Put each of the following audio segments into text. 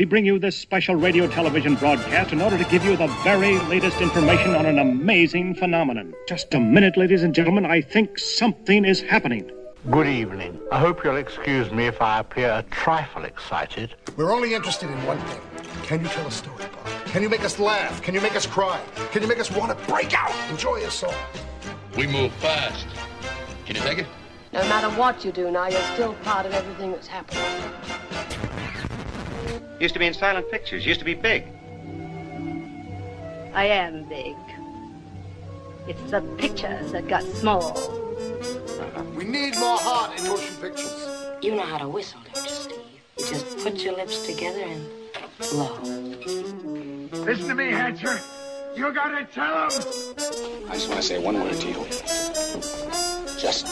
We bring you this special radio television broadcast in order to give you the very latest information on an amazing phenomenon. Just a minute, ladies and gentlemen. I think something is happening. Good evening. I hope you'll excuse me if I appear a trifle excited. We're only interested in one thing. Can you tell a story, Bob? Can you make us laugh? Can you make us cry? Can you make us want to break out? Enjoy yourself. We move fast. Can you take it? No matter what you do now, you're still part of everything that's happening. Used to be in silent pictures, used to be big. I am big. It's the pictures that got small. Uh-huh. We need more heart in motion pictures. You know how to whistle, don't you, Steve? You just put your lips together and blow. Listen to me, Hatcher. You gotta tell him. I just want to say one word to you. Just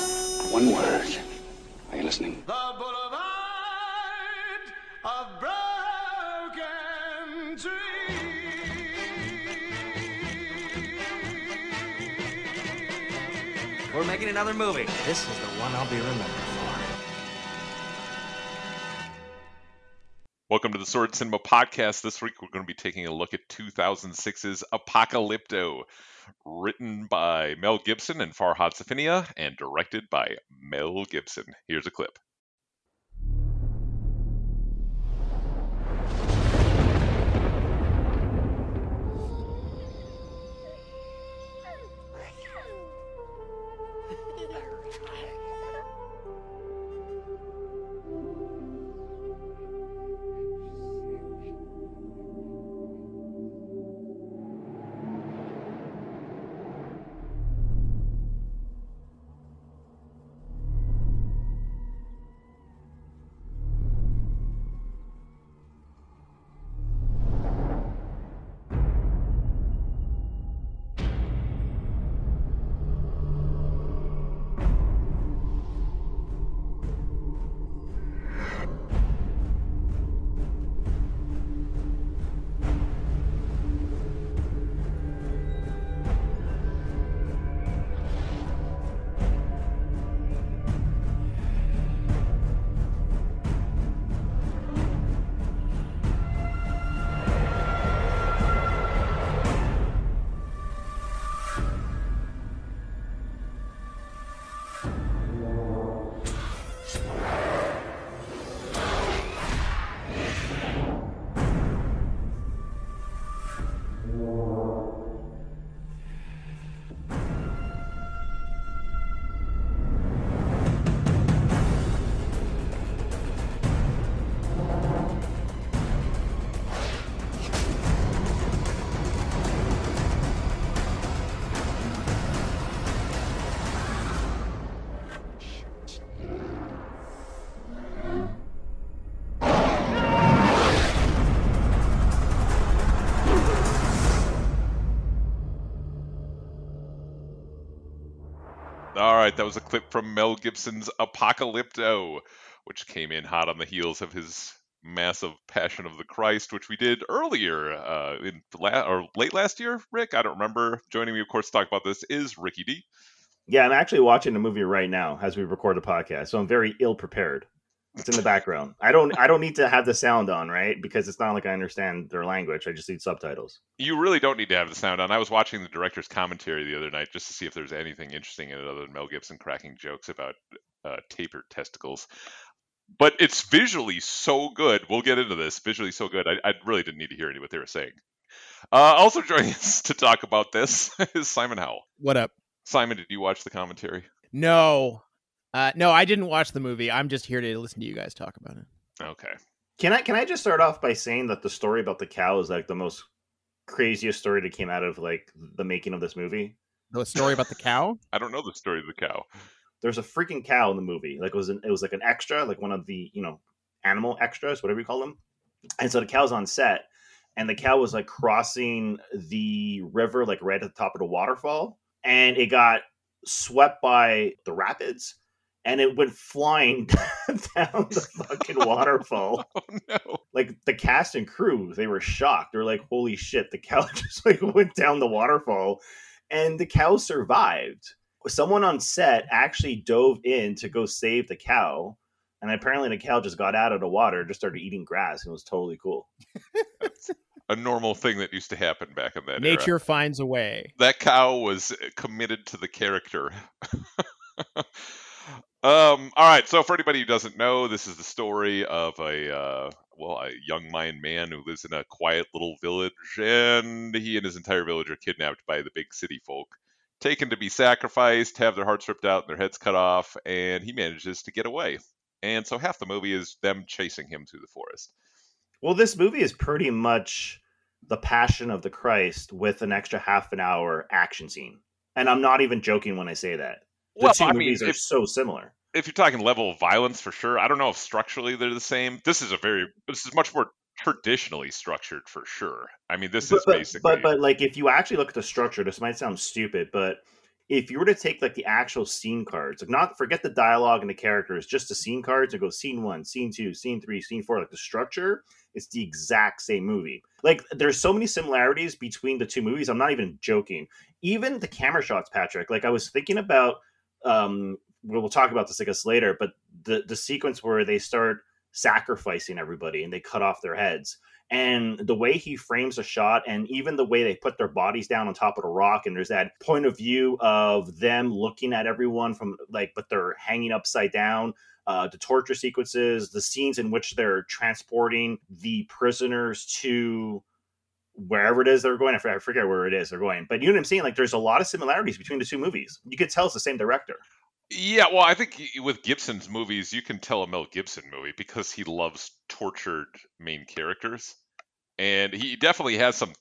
one word. Are you listening? The Boulevard of Broken Dreams. We're making another movie. This is the one I'll be remembered for. Welcome to the Sordid Cinema Podcast. This week we're going to be taking a look at 2006's Apocalypto, written by Mel Gibson and Farhad Safinia, and directed by Mel Gibson. Here's a clip. Right, that was a clip from Mel Gibson's Apocalypto, which came in hot on the heels of his massive Passion of the Christ, which we did earlier uh, in la- or late last year. Rick, I don't remember. Joining me, of course, to talk about this is Ricky D. Yeah, I'm actually watching the movie right now as we record the podcast, so I'm very ill prepared. It's in the background. I don't I don't need to have the sound on, right? Because it's not like I understand their language. I just need subtitles. You really don't need to have the sound on. I was watching the director's commentary the other night just to see if there's anything interesting in it other than Mel Gibson cracking jokes about uh, tapered testicles. But it's visually so good. We'll get into this. Visually so good. I, I really didn't need to hear any what they were saying. Uh, also joining us to talk about this is Simon Howell. What up? Simon, did you watch the commentary? No. Uh, no, I didn't watch the movie. I'm just here to listen to you guys talk about it. Okay. Can I can I just start off by saying that the story about the cow is like the most craziest story that came out of like the making of this movie? The story about the cow? I don't know the story of the cow. There's a freaking cow in the movie. Like it was an, it was like an extra, like one of the, you know, animal extras, whatever you call them. And so the cow's on set and the cow was like crossing the river like right at the top of the waterfall and it got swept by the rapids and it went flying down the fucking waterfall. Oh no! Like the cast and crew, they were shocked. They're like, "Holy shit!" The cow just like went down the waterfall, and the cow survived. Someone on set actually dove in to go save the cow, And apparently, the cow just got out of the water, just started eating grass, and it was totally cool. a normal thing that used to happen back in that Nature era. finds a way. That cow was committed to the character. Um, all right, so for anybody who doesn't know, this is the story of a uh, well, a young Mayan man who lives in a quiet little village, and he and his entire village are kidnapped by the big city folk, taken to be sacrificed, have their hearts ripped out and their heads cut off, and he manages to get away. And so half the movie is them chasing him through the forest. Well, this movie is pretty much the Passion of the Christ with an extra half an hour action scene, and I'm not even joking when I say that. The Well, two I mean, movies are if- so similar. if you're talking level of violence for sure, I don't know if structurally they're the same. This is a very this is much more traditionally structured for sure. I mean, this is but, basically but but like if you actually look at the structure, this might sound stupid, but if you were to take like the actual scene cards, like not forget the dialogue and the characters, just the scene cards, and go scene one, scene two, scene three, scene four, like the structure, it's the exact same movie. Like there's so many similarities between the two movies. I'm not even joking. Even the camera shots, Patrick. Like I was thinking about um we'll talk about this I guess later, but the the sequence where they start sacrificing everybody and they cut off their heads and the way he frames a shot and even the way they put their bodies down on top of the rock and there's that point of view of them looking at everyone from like but they're hanging upside down uh, the torture sequences the scenes in which they're transporting the prisoners to wherever it is they're going I forget- where it is they're going but you know what i'm saying? Like there's a lot of similarities between the two movies. You could tell it's the same director. Yeah, well, I think with Gibson's movies, you can tell a Mel Gibson movie because he loves tortured main characters, and he definitely has some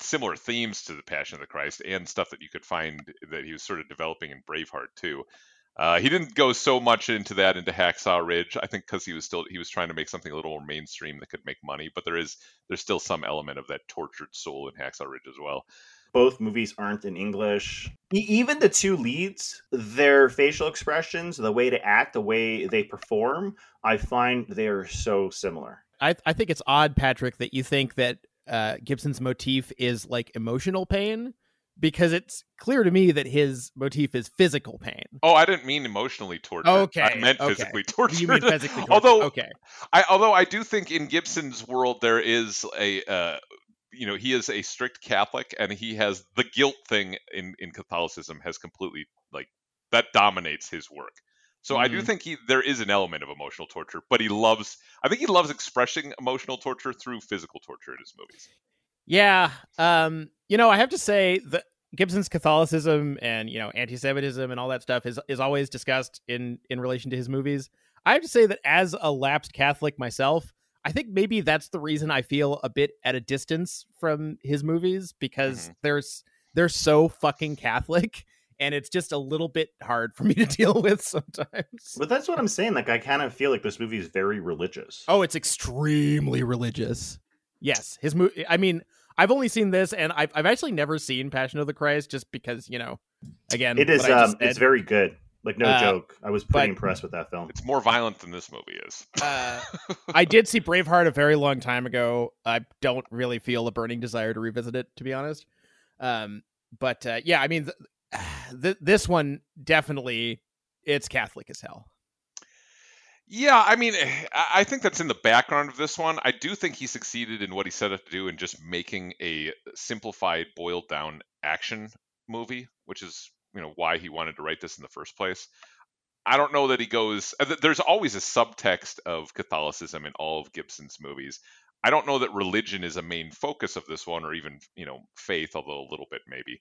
similar themes to the Passion of the Christ and stuff that you could find that he was sort of developing in Braveheart too. Uh, he didn't go so much into that into Hacksaw Ridge, I think, because he was still he was trying to make something a little more mainstream that could make money. But there is there's still some element of that tortured soul in Hacksaw Ridge as well. both movies aren't in English. Even the two leads, their facial expressions, the way to act, the way they perform, I find they're so similar. I I think it's odd, Patrick, that you think that uh, Gibson's motif is like emotional pain, because it's clear to me that his motif is physical pain. Oh, I didn't mean emotionally tortured. Okay, I meant okay. physically tortured. You mean physically tortured? although, Okay. I although I do think in Gibson's world there is a, uh, you know, he is a strict Catholic, and he has the guilt thing in in Catholicism has completely like that dominates his work. So I do Mhm. think he there is an element of emotional torture, but he loves. I think he loves expressing emotional torture through physical torture in his movies. Yeah, um, you know, I have to say that Gibson's Catholicism and you know anti-Semitism and all that stuff is is always discussed in in relation to his movies. I have to say that as a lapsed Catholic myself, I think maybe that's the reason I feel a bit at a distance from his movies because there's they're so fucking Catholic and it's just a little bit hard for me to deal with sometimes. But that's what I'm saying. Like, I kind of feel like this movie is very religious. Oh, it's extremely religious. Yes, his movie. I mean, I've only seen this, and I've I've actually never seen Passion of the Christ, just because you know, again, It is. what I just Um, it's very good. Like, no Uh, joke. I was pretty but- impressed with that film. It's more violent than this movie is. Uh, I did see Braveheart a very long time ago. I don't really feel a burning desire to revisit it, to be honest. Um, but uh, yeah, I mean, th- th- this one definitely it's Catholic as hell. Yeah, I mean, I think that's in the background of this one. I do think he succeeded in what he set out to do in just making a simplified, boiled down action movie, which is, you know, why he wanted to write this in the first place. I don't know that he goes. uh, There's always a subtext of Catholicism in all of Gibson's movies. I don't know that religion is a main focus of this one, or even, you know, faith, although a little bit maybe.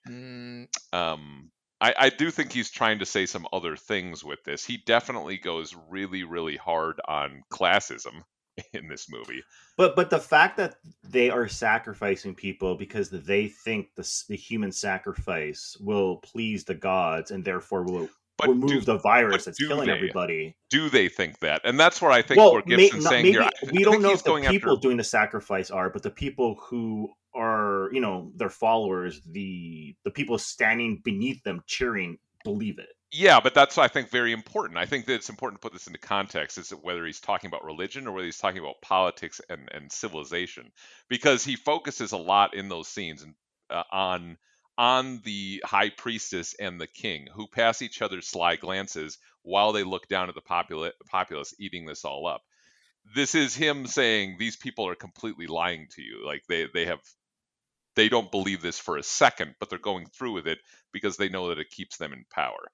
Um, I, I do think he's trying to say some other things with this. He definitely goes really, really hard on classism in this movie. But but the fact that they are sacrificing people because they think the the human sacrifice will please the gods and therefore will But remove do- the virus that's killing they? everybody. Do they think that? And that's where I think well, where may- Gibson's not- saying maybe here. We don't know if the people after. doing the sacrifice are, but the people who are you know their followers, the the people standing beneath them cheering, believe it. Yeah, but that's I think very important. I think that it's important to put this into context. Is that whether he's talking about religion or whether he's talking about politics and, and civilization, because he focuses a lot in those scenes and uh, on on the high priestess and the king, who pass each other sly glances while they look down at the popula- populace eating this all up. This is him saying these people are completely lying to you. Like they they have they don't believe this for a second, but they're going through with it because they know that it keeps them in power.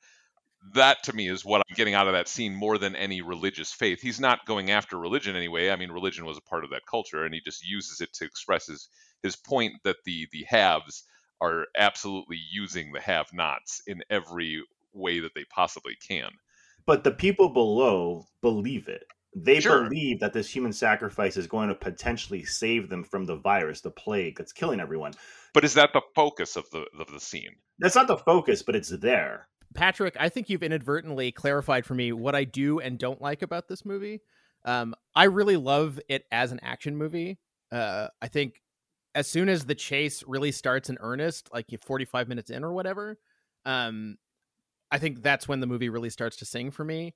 That to me is what I'm getting out of that scene more than any religious faith. He's not going after religion anyway. I mean, religion was a part of that culture, and he just uses it to express his his point that the the haves are absolutely using the have-nots in every way that they possibly can. But the people below believe it. They Sure. believe that this human sacrifice is going to potentially save them from the virus, the plague that's killing everyone. But is that the focus of the of the scene? That's not the focus, but it's there. Patrick, I think you've inadvertently clarified for me what I do and don't like about this movie. Um, I really love it as an action movie. Uh, I think as soon as the chase really starts in earnest, like 45 minutes in or whatever, um, I think that's when the movie really starts to sing for me.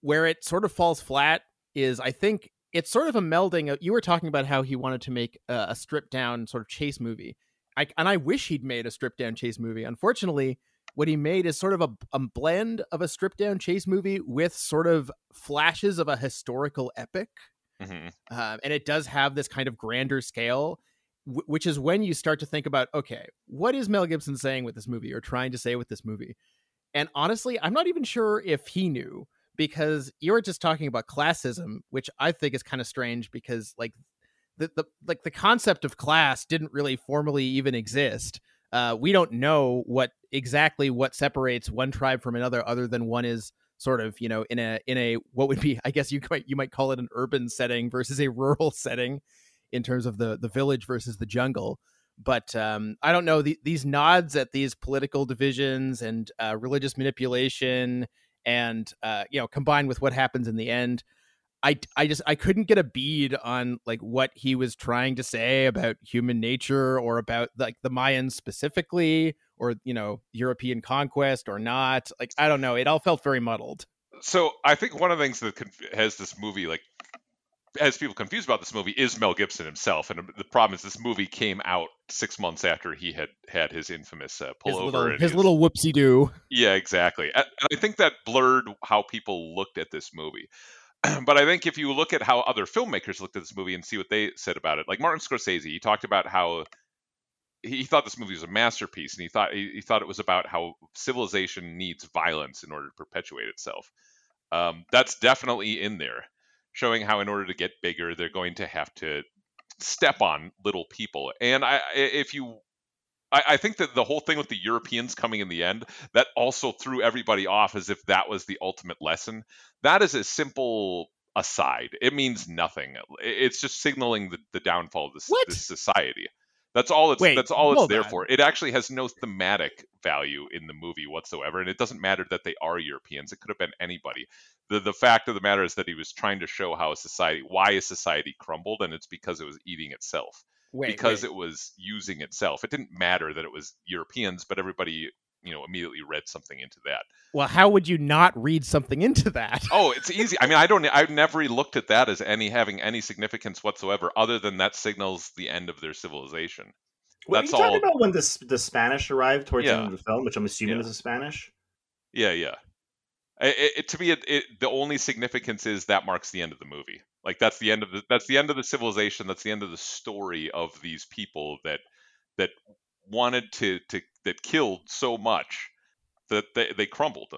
Where it sort of falls flat is I think it's sort of a melding. Of, you were talking about how he wanted to make a, a stripped down sort of chase movie. I, and I wish he'd made a stripped down chase movie. Unfortunately, what he made is sort of a, a blend of a stripped down chase movie with sort of flashes of a historical epic. Mhm. Um, and it does have this kind of grander scale, which is when you start to think about okay, what is Mel Gibson saying with this movie or trying to say with this movie? And honestly, I'm not even sure if he knew because you were just talking about classism, which I think is kind of strange because like the, the like the concept of class didn't really formally even exist. Uh, we don't know what exactly what separates one tribe from another, other than one is sort of you know in a in a what would be I guess you might you might call it an urban setting versus a rural setting in terms of the the village versus the jungle. But um, I don't know the, these nods at these political divisions and uh, religious manipulation, and uh, you know combined with what happens in the end. I, I just I couldn't get a bead on like what he was trying to say about human nature or about like the Mayans specifically or you know European conquest or not like I don't know it all felt very muddled So I think one of the things that has this movie like has people confused about this movie is Mel Gibson himself, and the problem is this movie came out six months after he had had his infamous uh, his pullover. little and his little whoopsie doo Yeah, exactly. And I think that blurred how people looked at this movie. but I think if you look at how other filmmakers looked at this movie and see what they said about it, like Martin Scorsese, he talked about how he he thought this movie was a masterpiece, and he thought he, he thought it was about how civilization needs violence in order to perpetuate itself. Um, that's definitely in there, showing how in order to get bigger, they're going to have to step on little people. And I, if you I, I think that the whole thing with the Europeans coming in the end, that also threw everybody off as if that was the ultimate lesson. That is a simple aside. It means nothing. It's just signaling the, the downfall of this, this society. That's all it's Wait, that's all it's there on. for. It actually has no thematic value in the movie whatsoever, and it doesn't matter that they are Europeans. It could have been anybody. The the fact of the matter is that he was trying to show how a society why a society crumbled, and it's because it was eating itself wait because wait. it was using itself. It didn't matter that it was Europeans, but everybody, you know, immediately read something into that. well how would you not read something into that Oh, it's easy. I mean, I don't. I've never looked at that as any having any significance whatsoever, other than that signals the end of their civilization. What That's are you all. talking about when the the Spanish arrived towards the end of the film, which I'm assuming Yeah. is a Spanish? Yeah, yeah. It, it, to me, it, it, the only significance is that marks the end of the movie. Like that's the end of the that's the end of the civilization. That's the end of the story of these people that that wanted to to that killed so much that they, they crumbled.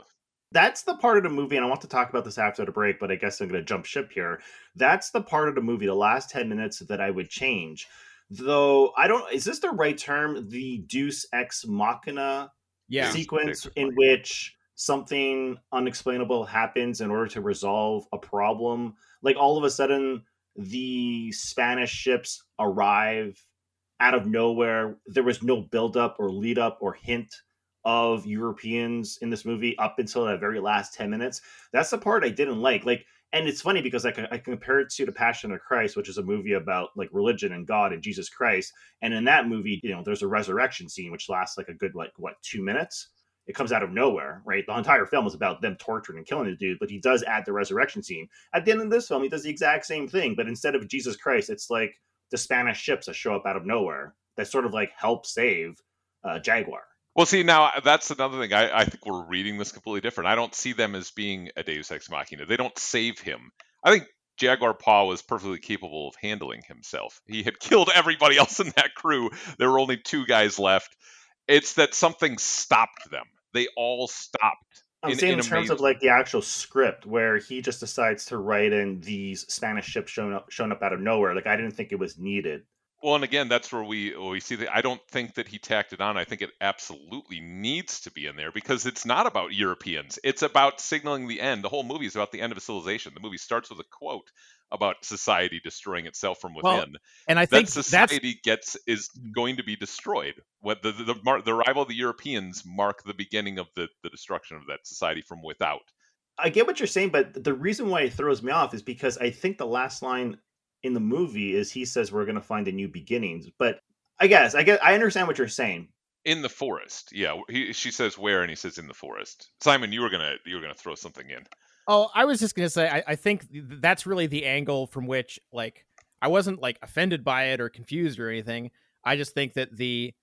That's the part of the movie, and I want to talk about this after the break, but I guess I'm going to jump ship here. That's the part of the movie, the last 10 minutes, that I would change. Though, I don't, is this the right term? The Deus Ex Machina yeah sequence in which something unexplainable happens in order to resolve a problem. Like all of a sudden, the Spanish ships arrive out of nowhere. There was no buildup or lead up or hint of Europeans in this movie up until that very last 10 minutes. That's the part I didn't like. Like, and it's funny because I, I compare it to The Passion of Christ, which is a movie about like religion and God and Jesus Christ. And in that movie, you know, there's a resurrection scene which lasts like a good like what two minutes. It comes out of nowhere, right? The entire film is about them torturing and killing the dude, but he does add the resurrection scene. At the end of this film, he does the exact same thing, but instead of Jesus Christ, it's like the Spanish ships that show up out of nowhere that sort of like help save uh, Jaguar. Well, see, now that's another thing. I, I think we're reading this completely different. I don't see them as being a Deus Ex Machina. They don't save him. I think Jaguar Paw was perfectly capable of handling himself. He had killed everybody else in that crew. There were only two guys left. It's that something stopped them. They all stopped. I'm in, saying in in terms of like the actual script, where he just decides to write in these Spanish ships showing up, showing up out of nowhere. Like I didn't think it was needed. Well, and again, that's where we we see that. I don't think that he tacked it on. I think it absolutely needs to be in there because it's not about Europeans. It's about signaling the end. The whole movie is about the end of a civilization. The movie starts with a quote about society destroying itself from Well, within. and I that think that's society gets is mm. going to be destroyed. What the the, the, mar- the arrival of the Europeans mark the beginning of the, the destruction of that society from without. I get what you're saying, but the reason why it throws me off is because I think the last line in the movie is he says we're going to find a new beginnings. But I guess I get I understand what you're saying. In the forest, yeah. He, she says where, and he says in the forest. Simon, you were gonna you were gonna throw something in. Oh, I was just gonna say, I, I think that's really the angle from which, like, I wasn't like offended by it or confused or anything. I just think that the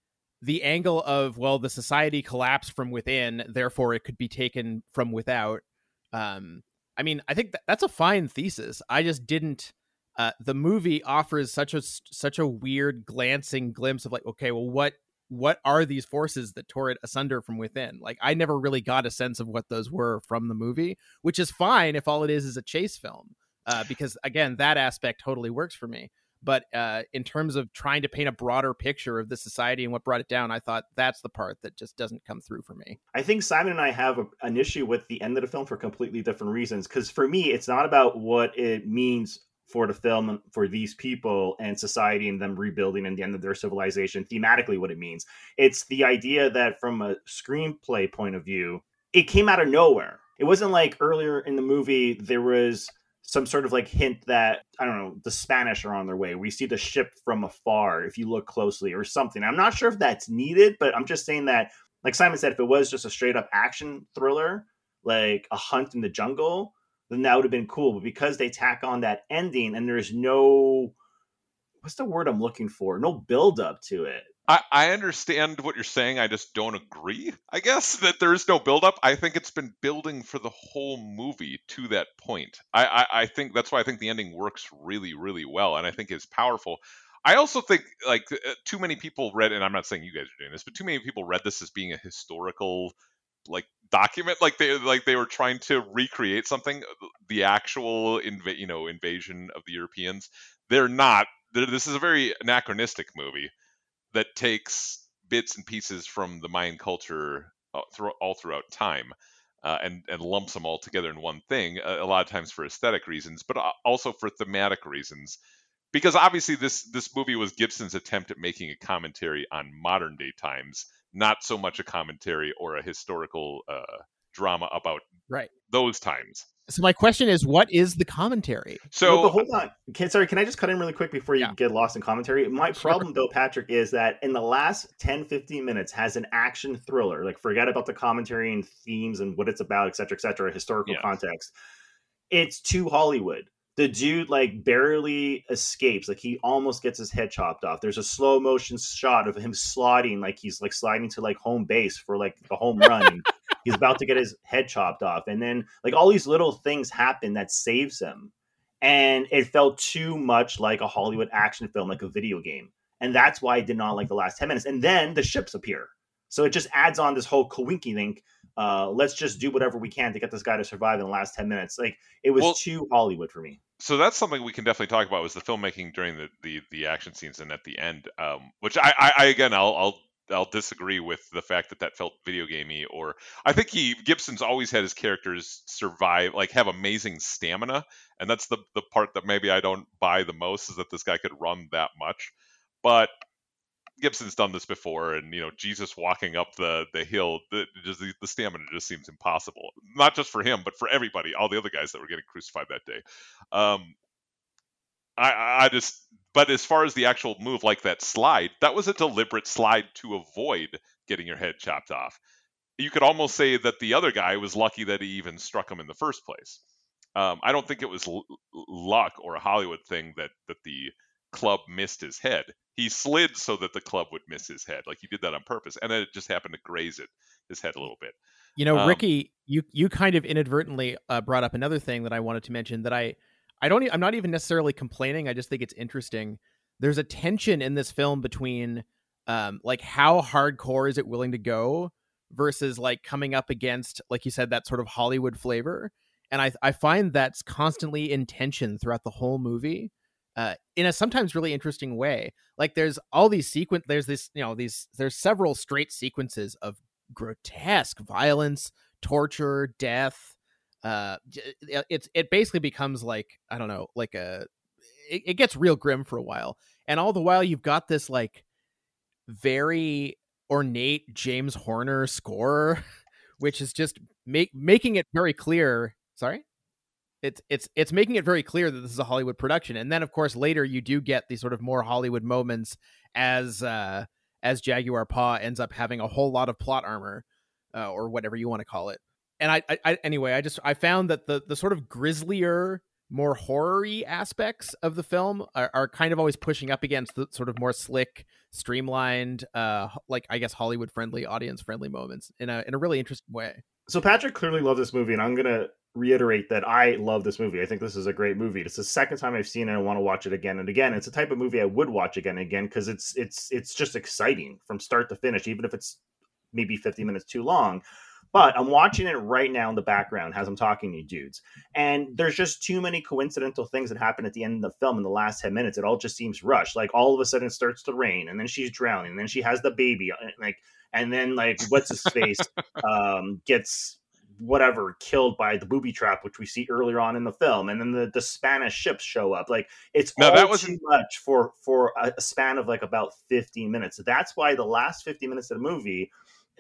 the angle of well, the society collapsed from within, therefore it could be taken from without. Um, I mean, I think that, that's a fine thesis. I just didn't. Uh, the movie offers such a such a weird glancing glimpse of like, okay, well, what what are these forces that tore it asunder from within? Like, I never really got a sense of what those were from the movie, which is fine if all it is is a chase film, uh, because again, that aspect totally works for me. But uh, in terms of trying to paint a broader picture of the society and what brought it down, I thought that's the part that just doesn't come through for me. I think Simon and I have a, an issue with the end of the film for completely different reasons. Because for me, it's not about what it means for the film for these people and society and them rebuilding and the end of their civilization thematically what it means. It's the idea that from a screenplay point of view it came out of nowhere. It wasn't like earlier in the movie there was some sort of like hint that i don't know the spanish are on their way. We see the ship from afar if you look closely or something. I'm not sure if that's needed but i'm just saying that like simon said if it was just a straight up action thriller like a hunt in the jungle then that would have been cool. But because they tack on that ending and there's no what's the word I'm looking for? No build up to it. I, I understand what you're saying. I just don't agree. I guess that there is no buildup. I think it's been building for the whole movie to that point. I, I, I think that's why I think the ending works really, really well, and I think is powerful. I also think like uh, too many people read, and I'm not saying you guys are doing this, but too many people read this as being a historical like document like they like they were trying to recreate something the actual inv- you know invasion of the europeans. They're not they're, this is a very anachronistic movie that takes bits and pieces from the mayan culture all, through, all throughout time uh, and and lumps them all together in one thing a lot of times for aesthetic reasons but also for thematic reasons. Because obviously this this movie was gibson's attempt at making a commentary on modern day times not so much a commentary or a historical uh, drama about right those times. So my question is, what is the commentary? So well, hold on, can, sorry, can I just cut in really quick before you yeah. get lost in commentary? My problem though, Patrick, is that in the last 10, 15 minutes has an action thriller. Like forget about the commentary and themes and what it's about, et cetera, et cetera, historical yeah. context. It's too Hollywood the dude like barely escapes like he almost gets his head chopped off. There's a slow motion shot of him sliding like he's like sliding to like home base for like the home run. He's about to get his head chopped off and then like all these little things happen that saves him and it felt too much like a hollywood action film like a video game and that's why i did not like the last 10 minutes and then the ships appear. So it just adds on this whole coinky thing uh, let's just do whatever we can to get this guy to survive in the last 10 minutes. Like it was well, too Hollywood for me. So that's something we can definitely talk about was the filmmaking during the, the, the action scenes and at the end, um, which I, I, I, again, I'll, I'll, I'll disagree with the fact that that felt video gamey or I think he Gibson's always had his characters survive, like have amazing stamina. And that's the, the part that maybe I don't buy the most is that this guy could run that much. But Gibson's done this before, and you know Jesus walking up the the hill, the, just the, the, stamina just seems impossible. Not just for him, but for everybody, all the other guys that were getting crucified that day. Um, I, I just, but as far as the actual move, like that slide, that was a deliberate slide to avoid getting your head chopped off. You could almost say that the other guy was lucky that he even struck him in the first place. Um, I don't think it was l- luck or a Hollywood thing that that the club missed his head. He slid so that the club would miss his head. Like he did that on purpose. And then it just happened to graze it, his head a little bit. You know, Um, Ricky, you you kind of inadvertently uh, brought up another thing that I wanted to mention that I I don't I'm not even necessarily complaining. I just think it's interesting. There's a tension in this film between um like how hardcore is it willing to go versus like coming up against like you said that sort of Hollywood flavor. And I I find that's constantly in tension throughout the whole movie. Uh, in a sometimes really interesting way. Like there's all these sequence there's this, you know, these there's several straight sequences of grotesque violence, torture, death. Uh, it's it basically becomes like I don't know, like a it, it gets real grim for a while, and all the while you've got this like very ornate James Horner score, which is just make making it very clear. Sorry it's it's it's making it very clear that this is a Hollywood production. And then of course later you do get these sort of more Hollywood moments as uh as Jaguar Paw ends up having a whole lot of plot armor uh, or whatever you want to call it. And I, I, I anyway, I just I found that the the sort of grislier more horror-y aspects of the film are, are kind of always pushing up against the sort of more slick streamlined uh like i guess hollywood friendly audience friendly moments in a in a really interesting way So Patrick clearly loved this movie, and I'm gonna reiterate that I love this movie. I think this is a great movie. It's the second time I've seen it. I want to watch it again and again. It's a type of movie I would watch again and again because it's it's it's just exciting from start to finish, even if it's maybe 50 minutes too long. But I'm watching it right now in the background as I'm talking to you dudes. And there's just too many coincidental things that happen at the end of the film in the last 10 minutes. It all just seems rushed. Like all of a sudden it starts to rain and then she's drowning and then she has the baby. uh, Like, and then like what's his face um, gets whatever killed by the booby trap, which we see earlier on in the film, and then the, the Spanish ships show up. Like it's No, all that too wasn't- much for for a, span of like about 15 minutes. So That's why the last 50 minutes of the movie.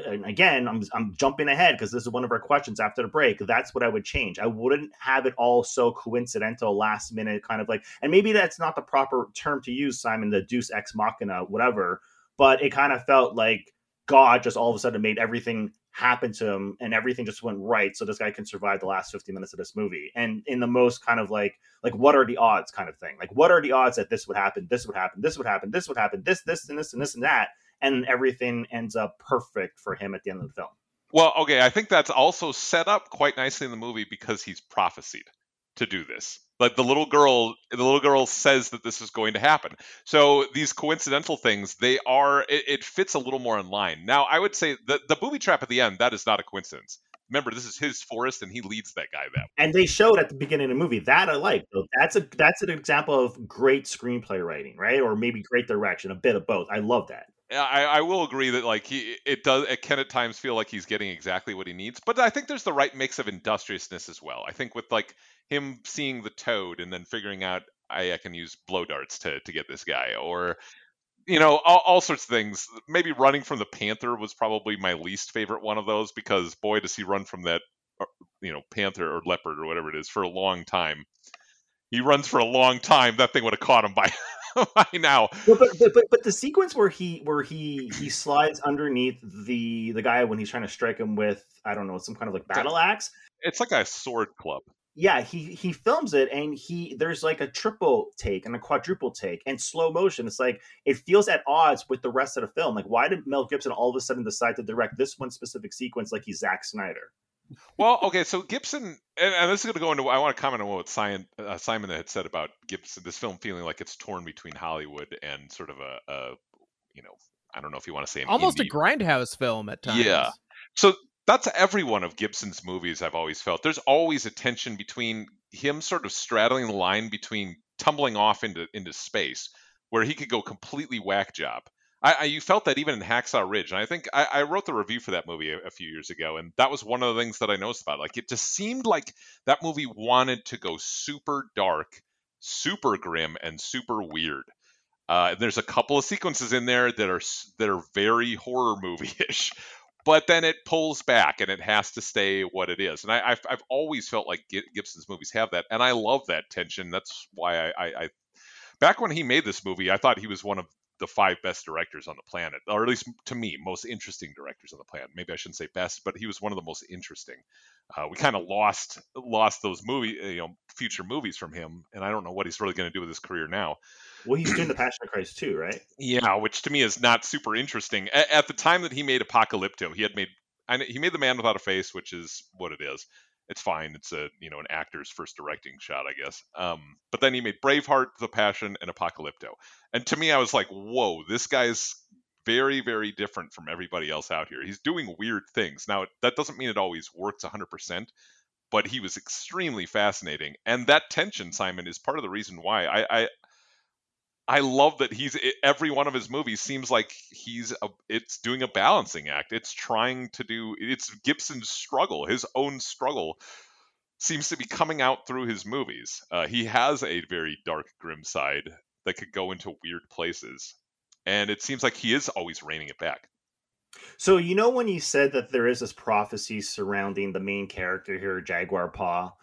And again, I'm I'm jumping ahead because this is one of our questions after the break. That's what I would change. I wouldn't have it all so coincidental, last minute kind of like. And maybe that's not the proper term to use, Simon. The Deus ex machina, whatever. But it kind of felt like God just all of a sudden made everything happen to him and everything just went right so this guy can survive the last 50 minutes of this movie. And in the most kind of like like what are the odds kind of thing. Like what are the odds that this would happen this would happen this would happen this would happen this this and this and this and that and everything ends up perfect for him at the end of the film. Well, okay, I think that's also set up quite nicely in the movie because he's prophesied to do this. Like the little girl, the little girl says that this is going to happen. So these coincidental things, they are it, it fits a little more in line. Now, I would say the the booby trap at the end that is not a coincidence. Remember, this is his forest, and he leads that guy that. and they showed at the beginning of the movie that I like. So that's a that's an example of great screenplay writing, right? Or maybe great direction, a bit of both. I love that. I, I will agree that like he it does it can at times feel like he's getting exactly what he needs, but I think there's the right mix of industriousness as well. I think with like him seeing the toad and then figuring out I, I can use blow darts to to get this guy, or you know all, all sorts of things. Maybe running from the panther was probably my least favorite one of those because boy does he run from that uh, you know panther or leopard or whatever it is for a long time. He runs for a long time. That thing would have caught him by by now. But, but but but but the sequence where he where he he slides underneath the the guy when he's trying to strike him with I don't know some kind of like battle axe. It's like a sword club. Yeah, he he films it and he there's like a triple take and a quadruple take and slow motion. It's like it feels at odds with the rest of the film. Like why did Mel Gibson all of a sudden decide to direct this one specific sequence like he's Zack Snyder? Well, okay, so Gibson, and, and this is going to go into. I want to comment on what Simon, uh, Simon had said about Gibson, this film feeling like it's torn between Hollywood and sort of a, a you know, I don't know if you want to say almost indie- a grindhouse film at times Yeah. So that's every one of Gibson's movies I've always felt. There's always a tension between him sort of straddling the line between tumbling off into into space, where he could go completely whack job. I, I you felt that even in Hacksaw Ridge, and I think I, I wrote the review for that movie a, a few years ago, and that was one of the things that I noticed about it. Like it just seemed like that movie wanted to go super dark, super grim, and super weird. Uh, and there's a couple of sequences in there that are that are very horror movie-ish, but then it pulls back and it has to stay what it is. And I, I've I've always felt like Gibson's movies have that, and I love that tension. That's why I, I, I back when he made this movie, I thought he was one of the five best directors on the planet, or at least to me, most interesting directors on the planet. Maybe I shouldn't say best, but he was one of the most interesting. Uh, we kind of lost lost those movie, you know, future movies from him, and I don't know what he's really going to do with his career now. Well, he's doing the Passion of Christ too, right? Yeah, which to me is not super interesting. A- at the time that he made Apocalypto, he had made I he made The Man Without a Face, which is what it is. It's fine. It's a you know an actor's first directing shot, I guess. Um, but then he made Braveheart, The Passion, and Apocalypto. And to me, I was like, whoa, this guy's very very different from everybody else out here. He's doing weird things. Now that doesn't mean it always works 100%, but he was extremely fascinating. And that tension, Simon, is part of the reason why I, I I love that he's every one of his movies seems like he's a, it's doing a balancing act. It's trying to do it's Gibson's struggle, his own struggle seems to be coming out through his movies. Uh, he has a very dark, grim side that could go into weird places, and it seems like he is always reining it back. So you know when you said that there is this prophecy surrounding the main character here, Jaguar Paw,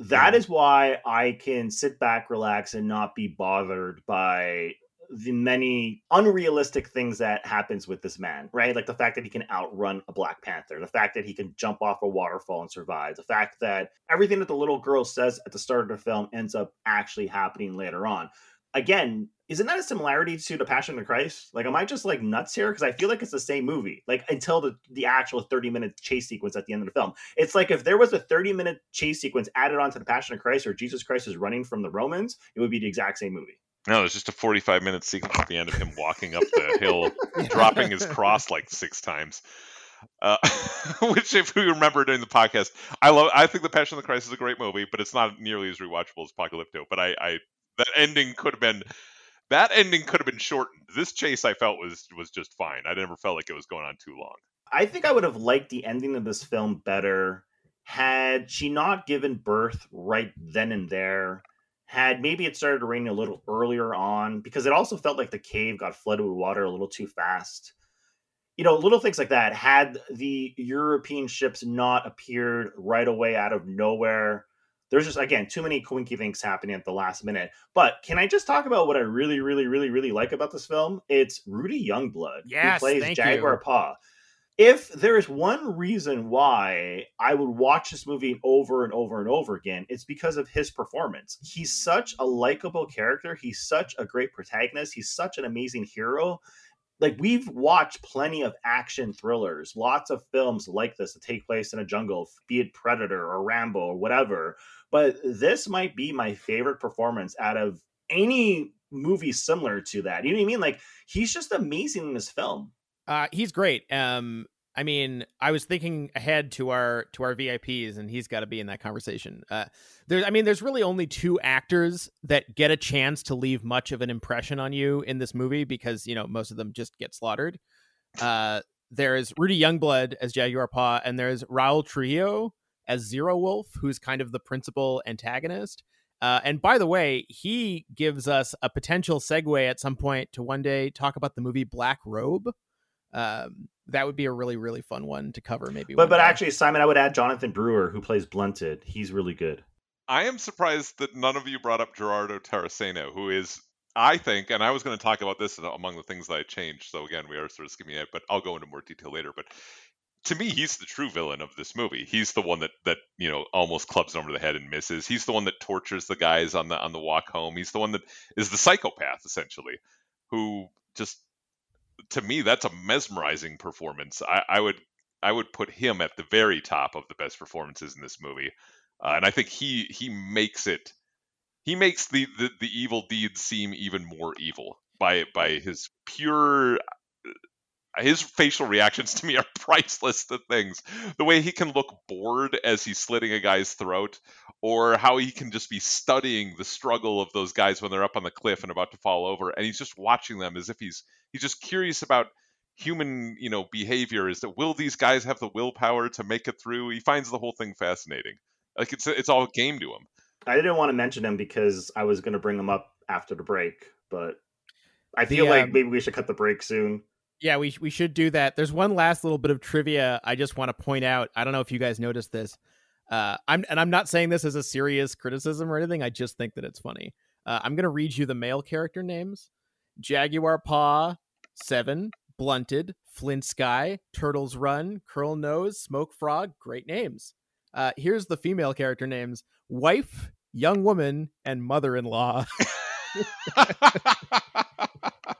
that is why I can sit back, relax, and not be bothered by the many unrealistic things that happens with this man, right? Like the fact that he can outrun a Black Panther, the fact that he can jump off a waterfall and survive, the fact that everything that the little girl says at the start of the film ends up actually happening later on again, isn't that a similarity to the Passion of Christ? Like, am I just like nuts here? Because I feel like it's the same movie. Like until the the actual thirty minute chase sequence at the end of the film, it's like if there was a thirty minute chase sequence added on to the Passion of Christ, or Jesus Christ is running from the Romans, it would be the exact same movie. No, it's just a forty-five minute sequence at the end of him walking up the hill, dropping his cross like six times. Uh, which, if we remember during the podcast, I love. I think the Passion of the Christ is a great movie, but it's not nearly as rewatchable as Apocalypto. But I, I that ending could have been that ending could have been shortened. This chase I felt was was just fine. I never felt like it was going on too long. I think I would have liked the ending of this film better had she not given birth right then and there. Had maybe it started raining a little earlier on because it also felt like the cave got flooded with water a little too fast. You know, little things like that. Had the European ships not appeared right away out of nowhere, there's just again too many quinky things happening at the last minute. But can I just talk about what I really, really, really, really like about this film? It's Rudy Youngblood yes, who plays Jaguar you. Paw. If there is one reason why I would watch this movie over and over and over again, it's because of his performance. He's such a likable character. He's such a great protagonist. He's such an amazing hero like we've watched plenty of action thrillers, lots of films like this that take place in a jungle, be it Predator or Rambo or whatever. But this might be my favorite performance out of any movie similar to that. You know what I mean? Like he's just amazing in this film. Uh, he's great. Um, I mean, I was thinking ahead to our to our VIPs, and he's got to be in that conversation. Uh, there, I mean, there's really only two actors that get a chance to leave much of an impression on you in this movie because you know most of them just get slaughtered. Uh, there's Rudy Youngblood as Jaguar Paw, and there's Raul Trujillo as Zero Wolf, who's kind of the principal antagonist. Uh, and by the way, he gives us a potential segue at some point to one day talk about the movie Black Robe. Um, that would be a really really fun one to cover maybe but but day. actually simon i would add jonathan brewer who plays blunted. He's really good. I am surprised that none of you brought up gerardo taracena who is i think and i was going to talk about this among the things that i changed so again we are sort of skimming it but i'll go into more detail later but to me he's the true villain of this movie. He's the one that that you know almost clubs him over the head and misses. He's the one that tortures the guys on the on the walk home. He's the one that is the psychopath essentially who just to me that's a mesmerizing performance. I, I, would I would put him at the very top of the best performances in this movie, uh, and I think he he makes it he makes the, the the evil deeds seem even more evil by by his pure his facial reactions to me are priceless to things. The way he can look bored as he's slitting a guy's throat, or how he can just be studying the struggle of those guys when they're up on the cliff and about to fall over, and he's just watching them as if he's he's just curious about human, you know, behavior. Is that will these guys have the willpower to make it through? He finds the whole thing fascinating. Like it's it's all game to him. I didn't want to mention him because I was going to bring him up after the break, but I feel The, like um, maybe we should cut the break soon. Yeah, we we should do that. There's one last little bit of trivia I just want to point out. I don't know if you guys noticed this. Uh, I'm and I'm not saying this as a serious criticism or anything. I just think that it's funny. Uh, I'm gonna read you the male character names: Jaguar Paw, Seven, Blunted, Flint Sky, Turtles Run, Curl Nose, Smoke Frog. Great names. Uh, here's the female character names: Wife, Young Woman, and Mother-in-Law.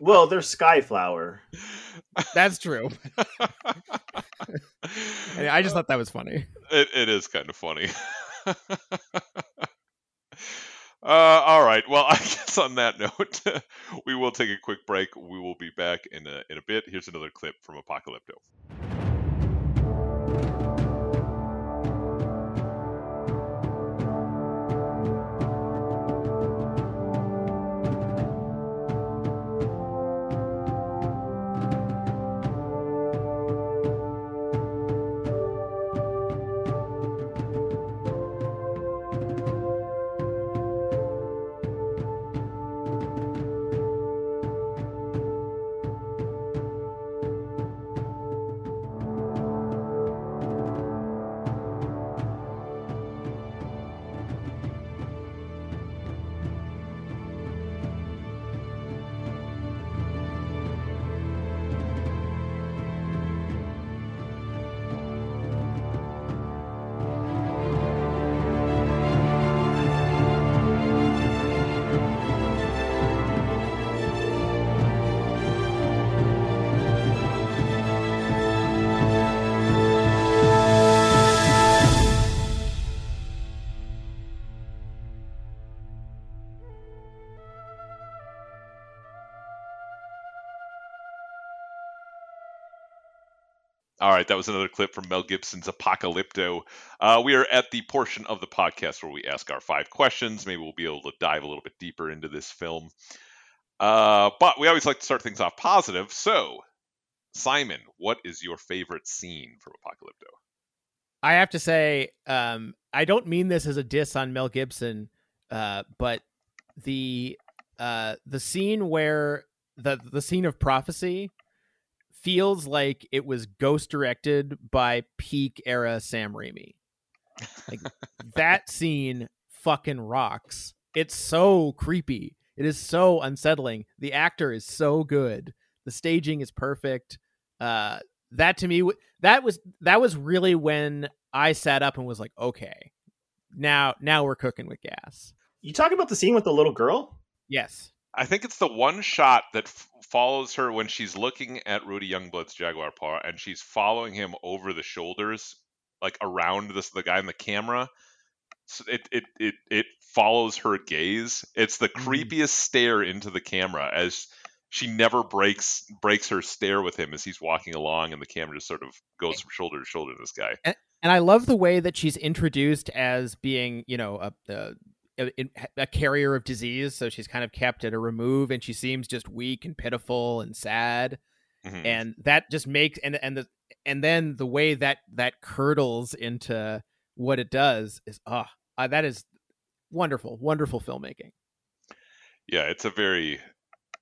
well, they're Skyflower. That's true. I just thought that was funny. It, it is kind of funny. Uh, all right. Well, I guess on that note, we will take a quick break. We will be back in a, in a bit. Here's another clip from Apocalypto. All right, that was another clip from Mel Gibson's Apocalypto. Uh, we are at the portion of the podcast where we ask our five questions. Maybe we'll be able to dive a little bit deeper into this film. Uh, but we always like to start things off positive. So, Simon, what is your favorite scene from Apocalypto? I have to say, um, I don't mean this as a diss on Mel Gibson, uh, but the uh, the scene where the the scene of prophecy feels like it was ghost directed by peak era Sam Raimi. Like that scene fucking rocks. It's so creepy. It is so unsettling. The actor is so good. The staging is perfect. Uh that to me that was that was really when I sat up and was like, okay. Now now we're cooking with gas. You talking about the scene with the little girl? Yes. I think it's the one shot that f- follows her when she's looking at Rudy Youngblood's Jaguar Paw, and she's following him over the shoulders, like around this the guy in the camera. So it it it it follows her gaze. It's the Mm-hmm. creepiest stare into the camera as she never breaks breaks her stare with him as he's walking along, and the camera just sort of goes from shoulder to shoulder to this guy. And, and I love the way that she's introduced as being, you know, a, a a, a carrier of disease, so she's kind of kept at a remove, and she seems just weak and pitiful and sad, Mhm. and that just makes and and the and then the way that that curdles into what it does is ah uh, that is wonderful, wonderful filmmaking. Yeah, it's a very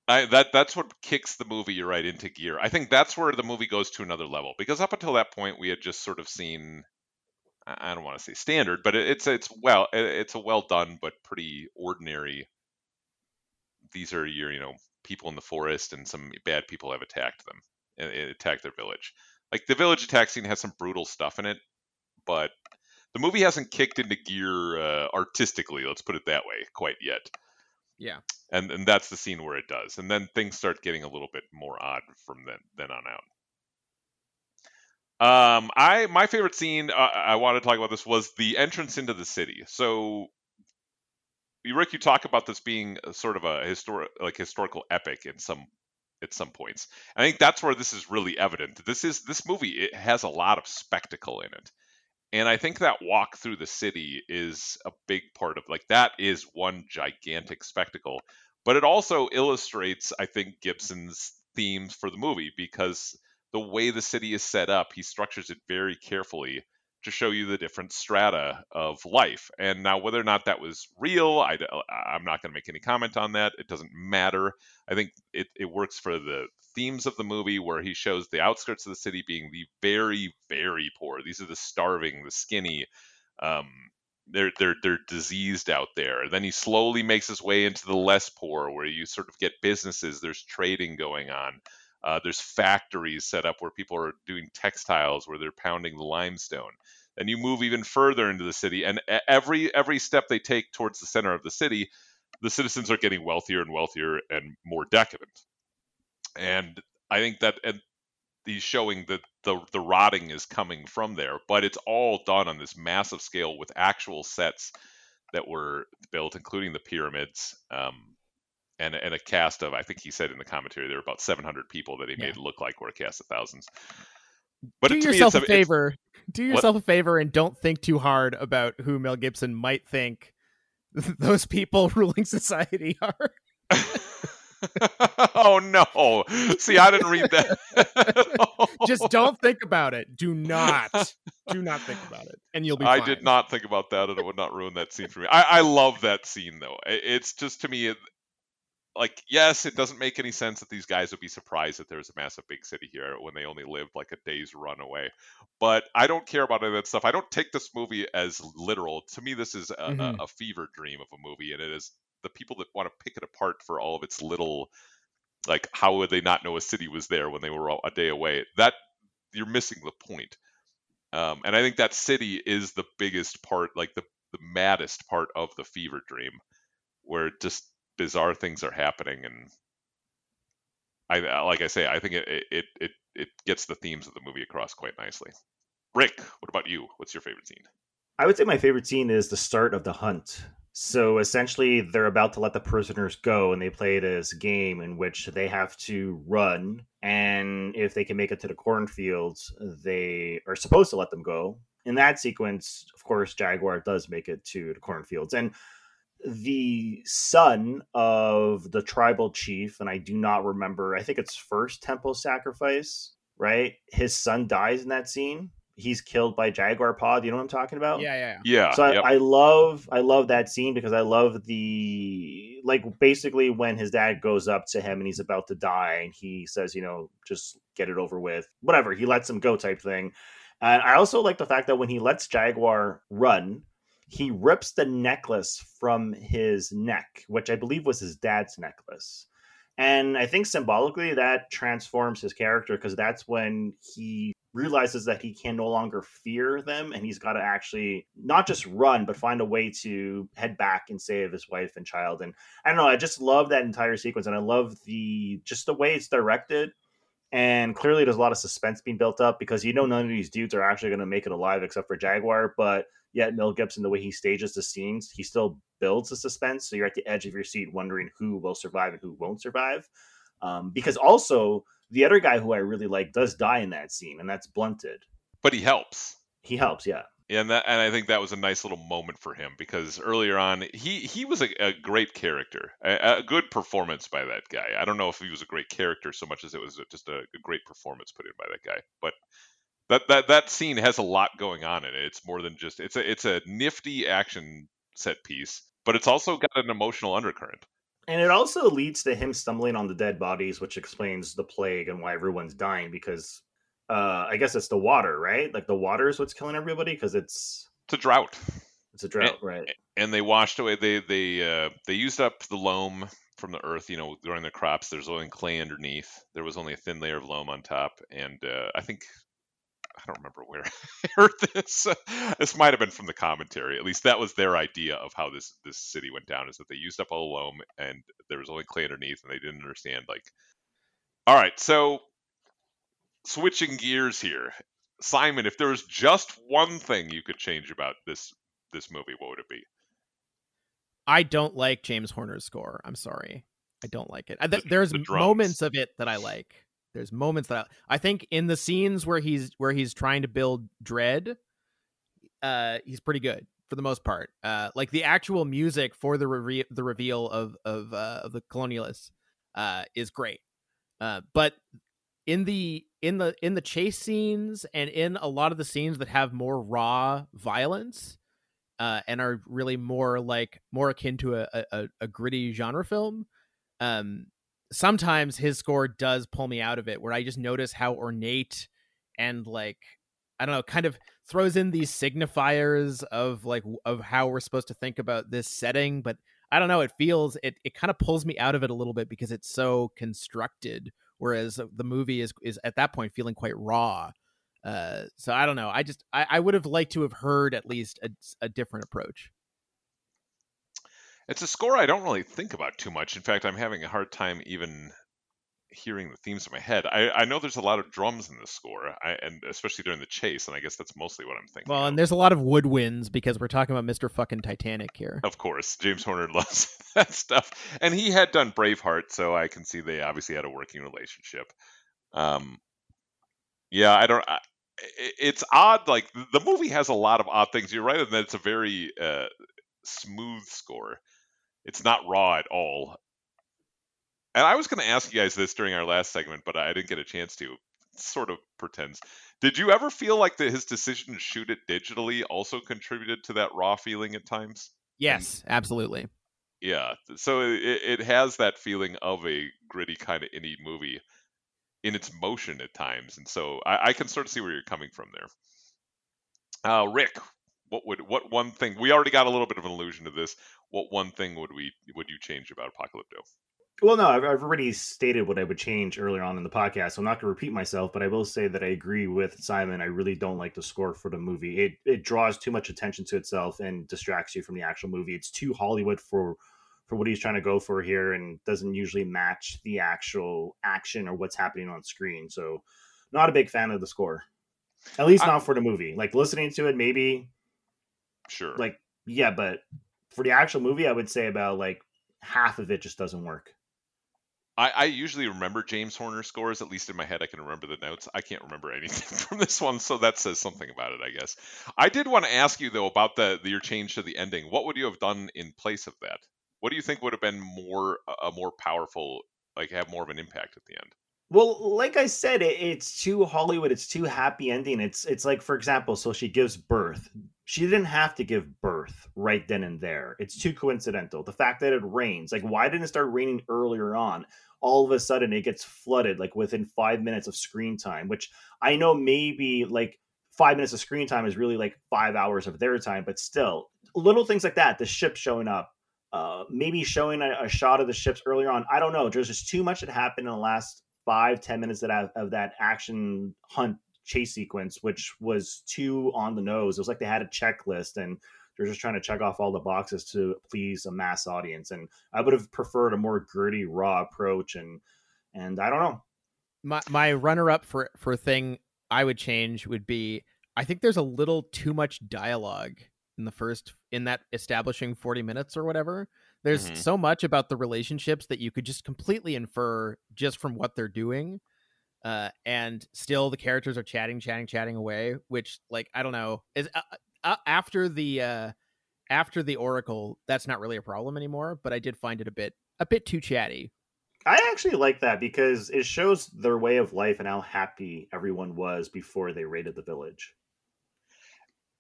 I, that that's what kicks the movie right into gear. I think that's where the movie goes to another level because up until that point we had just sort of seen I don't want to say standard, but it's it's well it's a well done but pretty ordinary. These are your you know people in the forest and some bad people have attacked them and and attacked their village. Like the village attack scene has some brutal stuff in it, but the movie hasn't kicked into gear uh, artistically. Let's put it that way, quite yet Yeah. and and that's the scene where it does and then things start getting a little bit more odd from then then on out um i my favorite scene uh, i want to talk about this was the entrance into the city. So rick you talk about this being sort of a historic like historical epic in some at some points. I think that's where this is really evident. This is this movie it has a lot of spectacle in it. And I think that walk through the city is a big part of like that is one gigantic spectacle. But it also illustrates, I think, Gibson's themes for the movie because the way the city is set up, he structures it very carefully to show you the different strata of life. And now, whether or not that was real, I, am not going to make any comment on that. It doesn't matter. I think it, it works for the themes of the movie where he shows the outskirts of the city being the very, very poor. These are the starving, the skinny. Um, they're they're they're diseased out there. Then he slowly makes his way into the less poor, where you sort of get businesses. There's trading going on. Uh, there's factories set up where people are doing textiles, where they're pounding the limestone. And you move even further into the city, and every every step they take towards the center of the city, the citizens are getting wealthier and wealthier and more decadent. And I think that and he's showing that the the rotting is coming from there, but it's all done on this massive scale with actual sets that were built, including the pyramids, um, and and a cast of I think he said in the commentary there were about 700 people that he Yeah. made look like were a cast of thousands. But do it- to me, yourself a favor. Do What? yourself a favor and don't think too hard about who Mel Gibson might think those people ruling society are. oh no! See, I didn't read that. Just don't think about it. Do not, do not think about it, and you'll be. I fine. did not think about that, and it would not ruin that scene for me. I, I love that scene though. It's just to me, like, yes, it doesn't make any sense that these guys would be surprised that there's a massive big city here when they only lived like a day's run away. But I don't care about any of that stuff. I don't take this movie as literal. To me, this is a, Mhm. a, a fever dream of a movie, and it is the people that want to pick it apart for all of its little, like, how would they not know a city was there when they were all- a day away? That you're missing the point. Um, and I think that city is the biggest part, like the, the maddest part of the fever dream, where just bizarre things are happening. And I, uh, like I say, I think it, it, it, it gets the themes of the movie across quite nicely. Rick, what about you? What's your favorite scene? I would say my favorite scene is the start of the hunt. So essentially, they're about to let the prisoners go, and they play this game in which they have to run. And if they can make it to the cornfields, they are supposed to let them go. In that sequence, of course, Jaguar does make it to the cornfields. And the son of the tribal chief, and I do not remember, I think it's first temple sacrifice, right? His son dies in that scene. He's killed by Jaguar Paw. You know what I'm talking about? Yeah, yeah, Yeah. So I, yep. I love I love that scene because I love the like basically when his dad goes up to him and he's about to die and he says, you know, just get it over with. Whatever. He lets him go type thing. And I also like the fact that when he lets Jaguar run, he rips the necklace from his neck, which I believe was his dad's necklace. And I think symbolically that transforms his character because that's when he realizes that he can no longer fear them and he's got to actually not just run but find a way to head back and save his wife and child and i don't know i just love that entire sequence and i love the just the way it's directed and clearly there's a lot of suspense being built up because you know none of these dudes are actually going to make it alive except for jaguar but yet mel gibson the way he stages the scenes he still builds the suspense so you're at the edge of your seat wondering who will survive and who won't survive um, because also the other guy who I really like does die in that scene, and that's blunted. but he helps. He helps, yeah. and that and I think that was a nice little moment for him because earlier on he he was a, a great character, a, a good performance by that guy. I don't know if he was a great character so much as it was just a, a great performance put in by that guy. But that that that scene has a lot going on in it. It's more than just it's a it's a nifty action set piece, but it's also got an emotional undercurrent. And it also leads to him stumbling on the dead bodies, which explains the plague and why everyone's dying because uh, I guess it's the water, right? Like the water is what's killing everybody because it's It's a drought. it's a drought, right? and they washed away they they uh, they used up the loam from the earth you know growing their crops there's only clay underneath there was only a thin layer of loam on top and uh, i think i don't remember where i heard this this might have been from the commentary at least that was their idea of how this this city went down is that they used up all the loam and there was only clay underneath and they didn't understand like all right so switching gears here simon if there was just one thing you could change about this this movie what would it be I don't like James Horner's score. I'm sorry. I don't like it. I, th- there's the moments of it that I like. There's moments that I, I think in the scenes where he's where he's trying to build dread, uh, he's pretty good for the most part. Uh, like the actual music for the reve- the reveal of of uh, of the colonialists, uh, is great. Uh, but in the in the in the chase scenes and in a lot of the scenes that have more raw violence, uh, and are really more like more akin to a, a, a gritty genre film. Um, sometimes his score does pull me out of it, where I just notice how ornate and like I don't know, kind of throws in these signifiers of like of how we're supposed to think about this setting, but I don't know, it feels it it kind of pulls me out of it a little bit because it's so constructed, whereas the movie is is at that point feeling quite raw. Uh, so I don't know. I just I, I would have liked to have heard at least a, a different approach. It's a score I don't really think about too much. In fact, I'm having a hard time even hearing the themes in my head. I, I know there's a lot of drums in the score, I, and especially during the chase, and I guess that's mostly what I'm thinking. Well, of. and there's a lot of woodwinds because we're talking about Mr. fucking Titanic here. Of course, James Horner loves that stuff, and he had done Braveheart, so I can see they obviously had a working relationship. Um, yeah, I don't. I, it's odd. Like the movie has a lot of odd things. You're right, and that it's a very uh, smooth score. It's not raw at all. And I was going to ask you guys this during our last segment, but I didn't get a chance to. sort of pretends. Did you ever feel like that his decision to shoot it digitally also contributed to that raw feeling at times? Yes, and, absolutely. Yeah, so it, it has that feeling of a gritty kind of indie movie in its motion at times, and so I, I can sort of see where you're coming from there. Uh, Rick, what would what one thing we already got a little bit of an allusion to this? What one thing would we would you change about Apocalypto? Well, no, I've, I've already stated what I would change earlier on in the podcast, so I'm not going to repeat myself. But I will say that I agree with Simon. I really don't like the score for the movie. It it draws too much attention to itself and distracts you from the actual movie. It's too Hollywood for for what he's trying to go for here, and doesn't usually match the actual action or what's happening on screen. So, not a big fan of the score. At least not for the movie. Like listening to it, maybe. Sure. Like yeah, but for the actual movie, I would say about like half of it just doesn't work. I, I, usually remember James Horner scores, at least in my head. I can remember the notes. I can't remember anything from this one, so that says something about it, I guess. I did want to ask you though about the, the your change to the ending. What would you have done in place of that? What do you think would have been more a more powerful, like have more of an impact at the end? Well, like I said, it, it's too Hollywood. It's too happy ending. It's it's like, for example, so she gives birth. She didn't have to give birth right then and there. It's too coincidental. The fact that it rains, like, why didn't it start raining earlier on? all of a sudden it gets flooded like within five minutes of screen time, which I know maybe like five minutes of screen time is really like five hours of their time, but still little things like that. The ship showing up, uh, maybe showing a, a, shot of the ships earlier on. I don't know. There's just too much that happened in the last five ten minutes that of that action hunt chase sequence, which was too on the nose. It was like they had a checklist and they're just trying to check off all the boxes to please a mass audience. And I would have preferred a more gritty, raw approach. And and I don't know. My my runner up for for thing I would change would be I think there's a little too much dialogue in the first in that establishing 40 minutes or whatever. There's mm-hmm. so much about the relationships that you could just completely infer just from what they're doing. Uh, and still the characters are chatting, chatting, chatting away, which like I don't know is uh, uh, after the uh, after the Oracle, that's not really a problem anymore. But I did find it a bit a bit too chatty. I actually like that because it shows their way of life and how happy everyone was before they raided the village.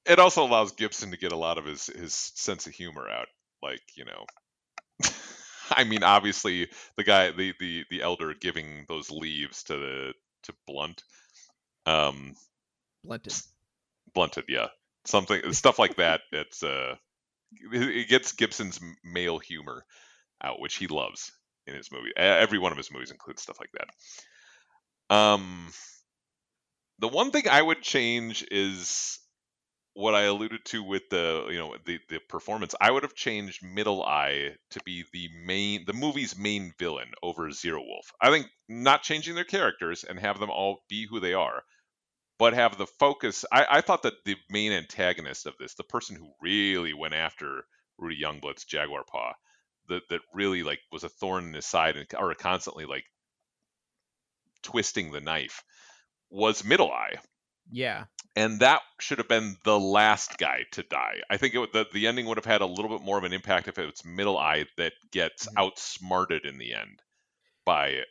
It also allows Gibson to get a lot of his his sense of humor out. Like you know, I mean, obviously the guy, the the the elder giving those leaves to the to Blunt, um, blunted, blunted, yeah something stuff like that. It's uh, it gets Gibson's male humor out, which he loves in his movie. Every one of his movies includes stuff like that. Um, the one thing I would change is what I alluded to with the you know the the performance. I would have changed Middle Eye to be the main the movie's main villain over Zero Wolf. I think not changing their characters and have them all be who they are but have the focus. I, I thought that the main antagonist of this, the person who really went after Rudy Youngblood's Jaguar Paw, that that really like was a thorn in his side and or constantly like twisting the knife, was Middle Eye. Yeah, and that should have been the last guy to die. I think it, the the ending would have had a little bit more of an impact if it was Middle Eye that gets mm-hmm. outsmarted in the end by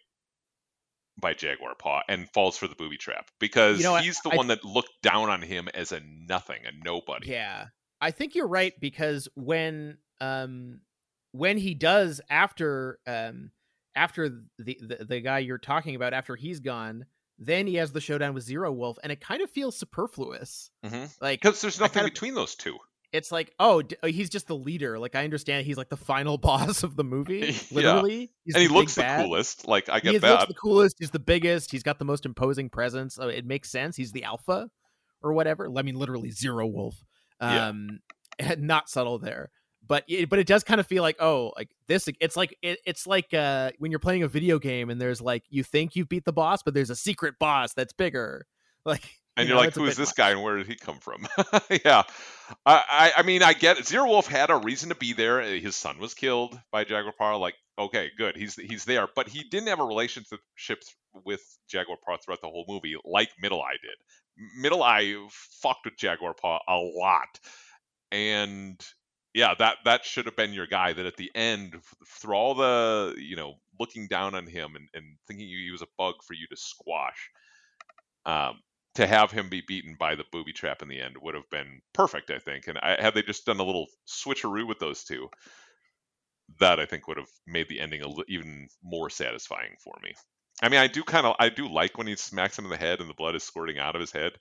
by Jaguar Paw and falls for the booby trap because you know, he's the I, one that looked down on him as a nothing, a nobody. Yeah. I think you're right because when um when he does after um after the, the the guy you're talking about after he's gone then he has the showdown with Zero Wolf, and it kind of feels superfluous. Mm-hmm. Like because there's nothing between of, those two. It's like oh uh, he's just the leader. Like i understand he's like the final boss of the movie literally. Yeah. and he looks the bad. coolest. Like i get he that. looks the coolest. He's the biggest. He's got the most imposing presence. It makes sense. He's the alpha or whatever. I mean literally zero wolf. Um yeah. not subtle there but it, but it does kind of feel like oh like this it's like it, it's like uh when you're playing a video game and there's like you think you beat the boss but there's a secret boss that's bigger like and you you're know, like, who is this much. guy and where did he come from? yeah, I, I, I mean, I get it. Zero Wolf had a reason to be there. Uh, His son was killed by Jaguar Paw. Like, okay, good, he's he's there, but he didn't have a relationship with Jaguar Paw throughout the whole movie, like Middle Eye did. Middle Eye fucked with Jaguar Paw a lot, and yeah, that that should have been your guy. That at the end, through all the you know looking down on him and, and thinking he was a bug for you to squash. Um, to have him be beaten by the booby trap in the end would have been perfect, I think. And I, had they just done a little switcheroo with those two, that I think would have made the ending even more satisfying for me. I mean, I do kind of, I do like when he smacks him in the head and the blood is squirting out of his head.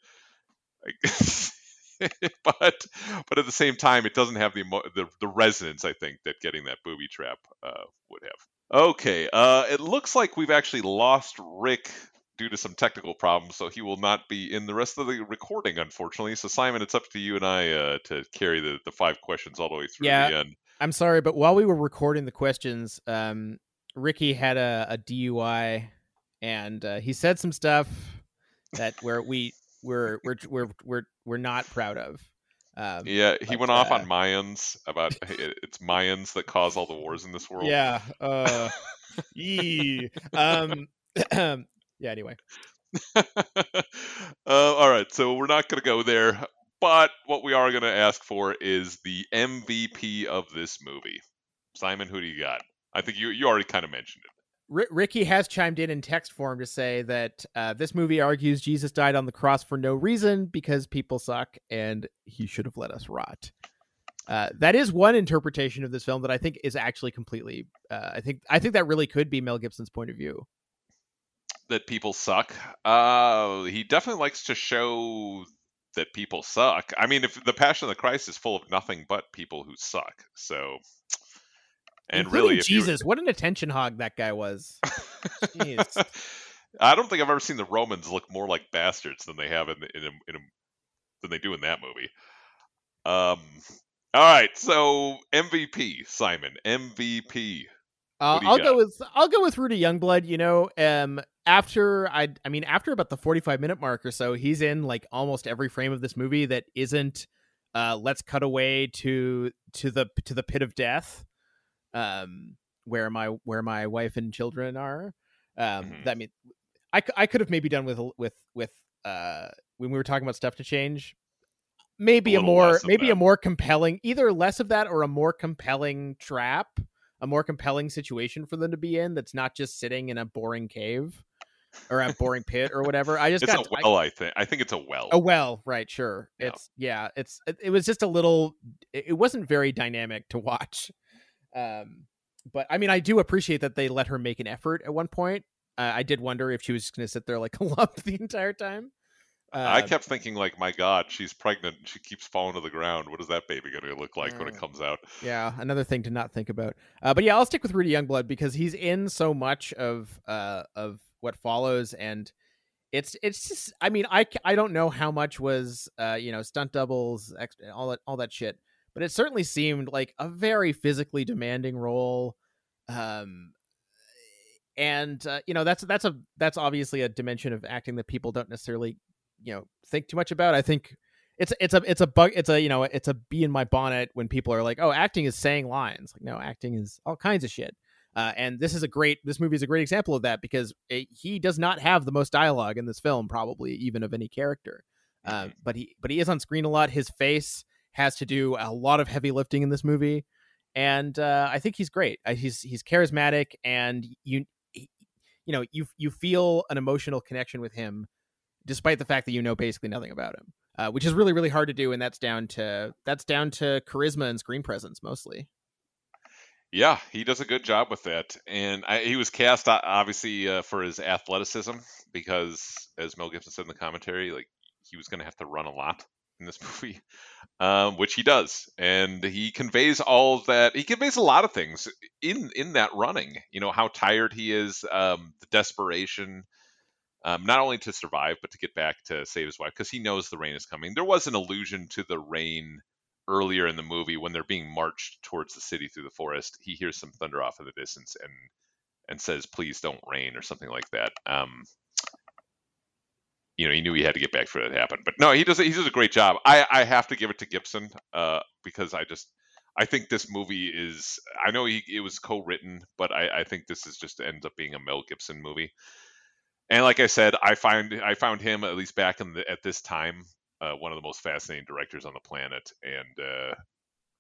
Like, but but at the same time, it doesn't have the the, the resonance I think that getting that booby trap uh, would have. Okay, uh, it looks like we've actually lost Rick due to some technical problems, so he will not be in the rest of the recording, unfortunately. So, Simon, it's up to you and I uh, to carry the, the five questions all the way through Yeah. the end. I'm sorry, but while we were recording the questions, um, Ricky had a, a DUI, and uh, he said some stuff that where we we're we're we're we're we're not proud of. Um, Yeah, he but, went off uh, on Mayans about it- it's Mayans that cause all the wars in this world. Yeah. Uh, yee. Um. yeah. Anyway. uh, all right, so we're not going to go there, but what we are going to ask for is the MVP of this movie. Simon, who do you got? I think you you already kind of mentioned it. R- Ricky has chimed in in text form to say that uh, this movie argues Jesus died on the cross for no reason because people suck and he should have let us rot. Uh, that is one interpretation of this film that I think is actually completely. Uh, I think I think that really could be Mel Gibson's point of view. That people suck. Uh, he definitely likes to show that people suck. I mean, if the Passion of the Christ is full of nothing but people who suck, so and Including really, if you- Jesus, what an attention hog that guy was. I don't think I've ever seen the Romans look more like bastards than they have in the, in, a, in a, than they do in that movie. Um. All right, so MVP Simon MVP. Uh, What do you I'll got? go with I'll go with Rudy Youngblood. You know, um, after I I mean after about the forty five minute mark or so, he's in like almost every frame of this movie that isn't uh, let's cut away to to the to the pit of death, um, where my where my wife and children are. Um, Mhm. that I mean I, I could have maybe done with with with uh when we were talking about stuff to change maybe a, little more maybe that. a more compelling either less of that or a more compelling trap a more compelling situation for them to be in that's not just sitting in a boring cave or a boring pit or whatever i just It's a got I- well, I, think. I think it's a well. a well right sure Yeah. it's yeah it's it, it was just a little it, it wasn't very dynamic to watch um but i mean i do appreciate that they let her make an effort at one point uh, i did wonder if she was going to sit there like a lump the entire time I Uh, kept thinking, like, my God, she's pregnant. and She keeps falling to the ground. What is that baby going to look like when it Uh, comes out? Yeah, another thing to not think about. Uh, but yeah, I'll stick with Rudy Youngblood because he's in so much of uh, of what follows, and it's it's just. I mean, I I don't know how much was uh, you know stunt doubles, ex- all that all that shit, but it certainly seemed like a very physically demanding role. Um, and uh, you know that's that's a that's obviously a dimension of acting that people don't necessarily you know think too much about. I think it's it's a it's a bug it's a you know it's a bee in my bonnet when people are like oh acting is saying lines like no acting is all kinds of shit uh, and this is a great this movie is a great example of that because it, he does not have the most dialogue in this film probably even of any character uh, but he but he is on screen a lot his face has to do a lot of heavy lifting in this movie and uh, I think he's great. Uh, he's he's charismatic and you you know you you feel an emotional connection with him despite the fact that you know basically nothing about him uh, which is really really hard to do and that's down to that's down to charisma and screen presence mostly. Yeah, he does a good job with that, and I, he was cast obviously uh, for his athleticism because, as Mel Gibson said in the commentary, like he was going to have to run a lot in this movie, um, which he does, and he conveys all that. He conveys a lot of things in in that running. You know how tired he is, um, the desperation, um, not only to survive but to get back to save his wife because he knows the rain is coming. There was an allusion to the rain earlier in the movie when they're being marched towards the city through the forest. He hears some thunder off in the distance and and says, "Please don't rain" or something like that. Um, you know, he knew he had to get back for that to happen. But no, he does he does a great job. I I have to give it to Gibson uh, because I just I think this movie is I know he it was co-written, but I I think this is just ends up being a Mel Gibson movie. And like I said, I find I found him at least back in the at this time uh, one of the most fascinating directors on the planet, and uh,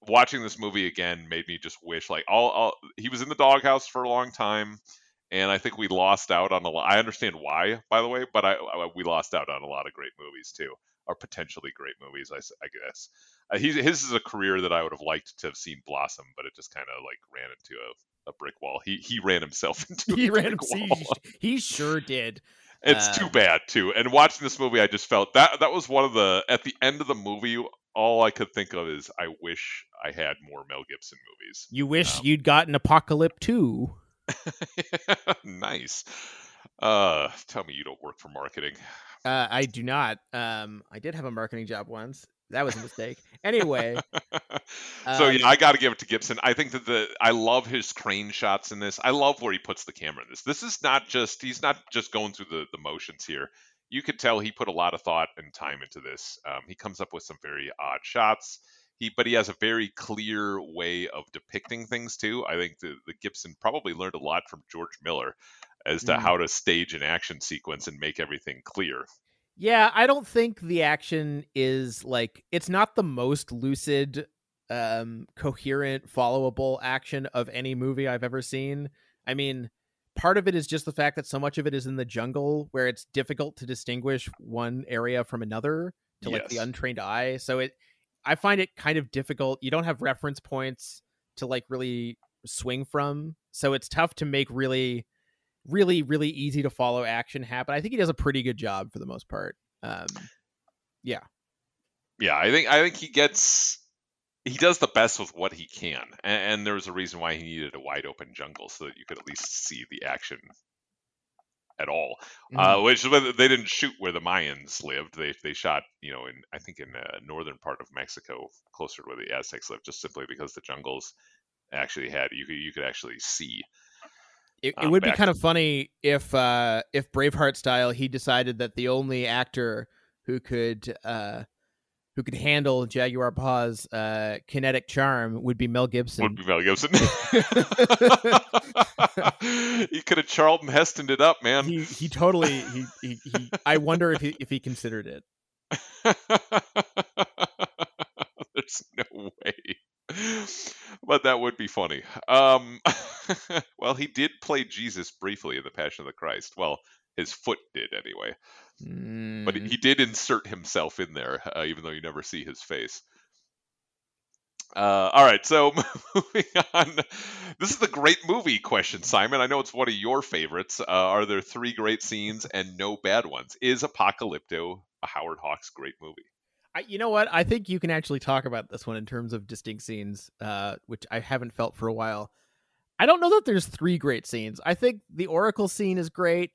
watching this movie again made me just wish like all, all he was in the doghouse for a long time and I think we lost out on a lot. I understand why, by the way, but I, I, we lost out on a lot of great movies too, or potentially great movies, I, I guess. Uh, he, his is a career that I would have liked to have seen blossom, but it just kind of like ran into a, a brick wall. He he ran himself into he a ran brick wall. he, he sure did. It's too bad too. And watching this movie, I just felt that that was one of the at the end of the movie. All I could think of is I wish I had more Mel Gibson movies. You wish you'd gotten Apocalypse 2. nice. Uh, tell me you don't work for marketing. Uh, I do not. Um, I did have a marketing job once. That was a mistake. Anyway, so um, yeah, I got to give it to Gibson. I think that the I love his crane shots in this. I love where he puts the camera in this. This is not just he's not just going through the the motions here. You could tell he put a lot of thought and time into this. Um, he comes up with some very odd shots. He but he has a very clear way of depicting things too. I think the, the Gibson probably learned a lot from George Miller as to Mm. how to stage an action sequence and make everything clear. yeah, I don't think the action is like it's not the most lucid, um, coherent, followable action of any movie I've ever seen. I mean, part of it is just the fact that so much of it is in the jungle where it's difficult to distinguish one area from another to like the untrained eye. So it I find it kind of difficult. You don't have reference points to like really swing from. So it's tough to make really really really easy to follow action happen. I think he does a pretty good job for the most part. Um yeah. yeah, I think I think he gets he does the best with what he can, and, and there's a reason why he needed a wide open jungle so that you could at least see the action at all. Uh, which is whether they didn't shoot where the Mayans lived. They they shot you know in I think in the northern part of Mexico, closer to where the Aztecs lived, just simply because the jungles actually had you could you could actually see. It, it um, would be kind of funny if uh if Braveheart style he decided that the only actor who could uh who could handle Jaguar Paw's uh kinetic charm would be Mel Gibson. Would be Mel Gibson. he could have Charlton Heston it up, man. he he totally he, he, he I wonder if he if he considered it. There's no way. But that would be funny. Um, well, he did play Jesus briefly in The Passion of the Christ. Well, his foot did anyway. But Mm. he did insert himself in there, uh, even though you never see his face. Uh, all right, so moving on. This is the great movie question, Simon. I know it's one of your favorites. Uh, are there three great scenes and no bad ones? Is Apocalypto a Howard Hawks great movie? I, you know what? I think you can actually talk about this one in terms of distinct scenes, uh, which I haven't felt for a while. I don't know that there's three great scenes. I think the Oracle scene is great.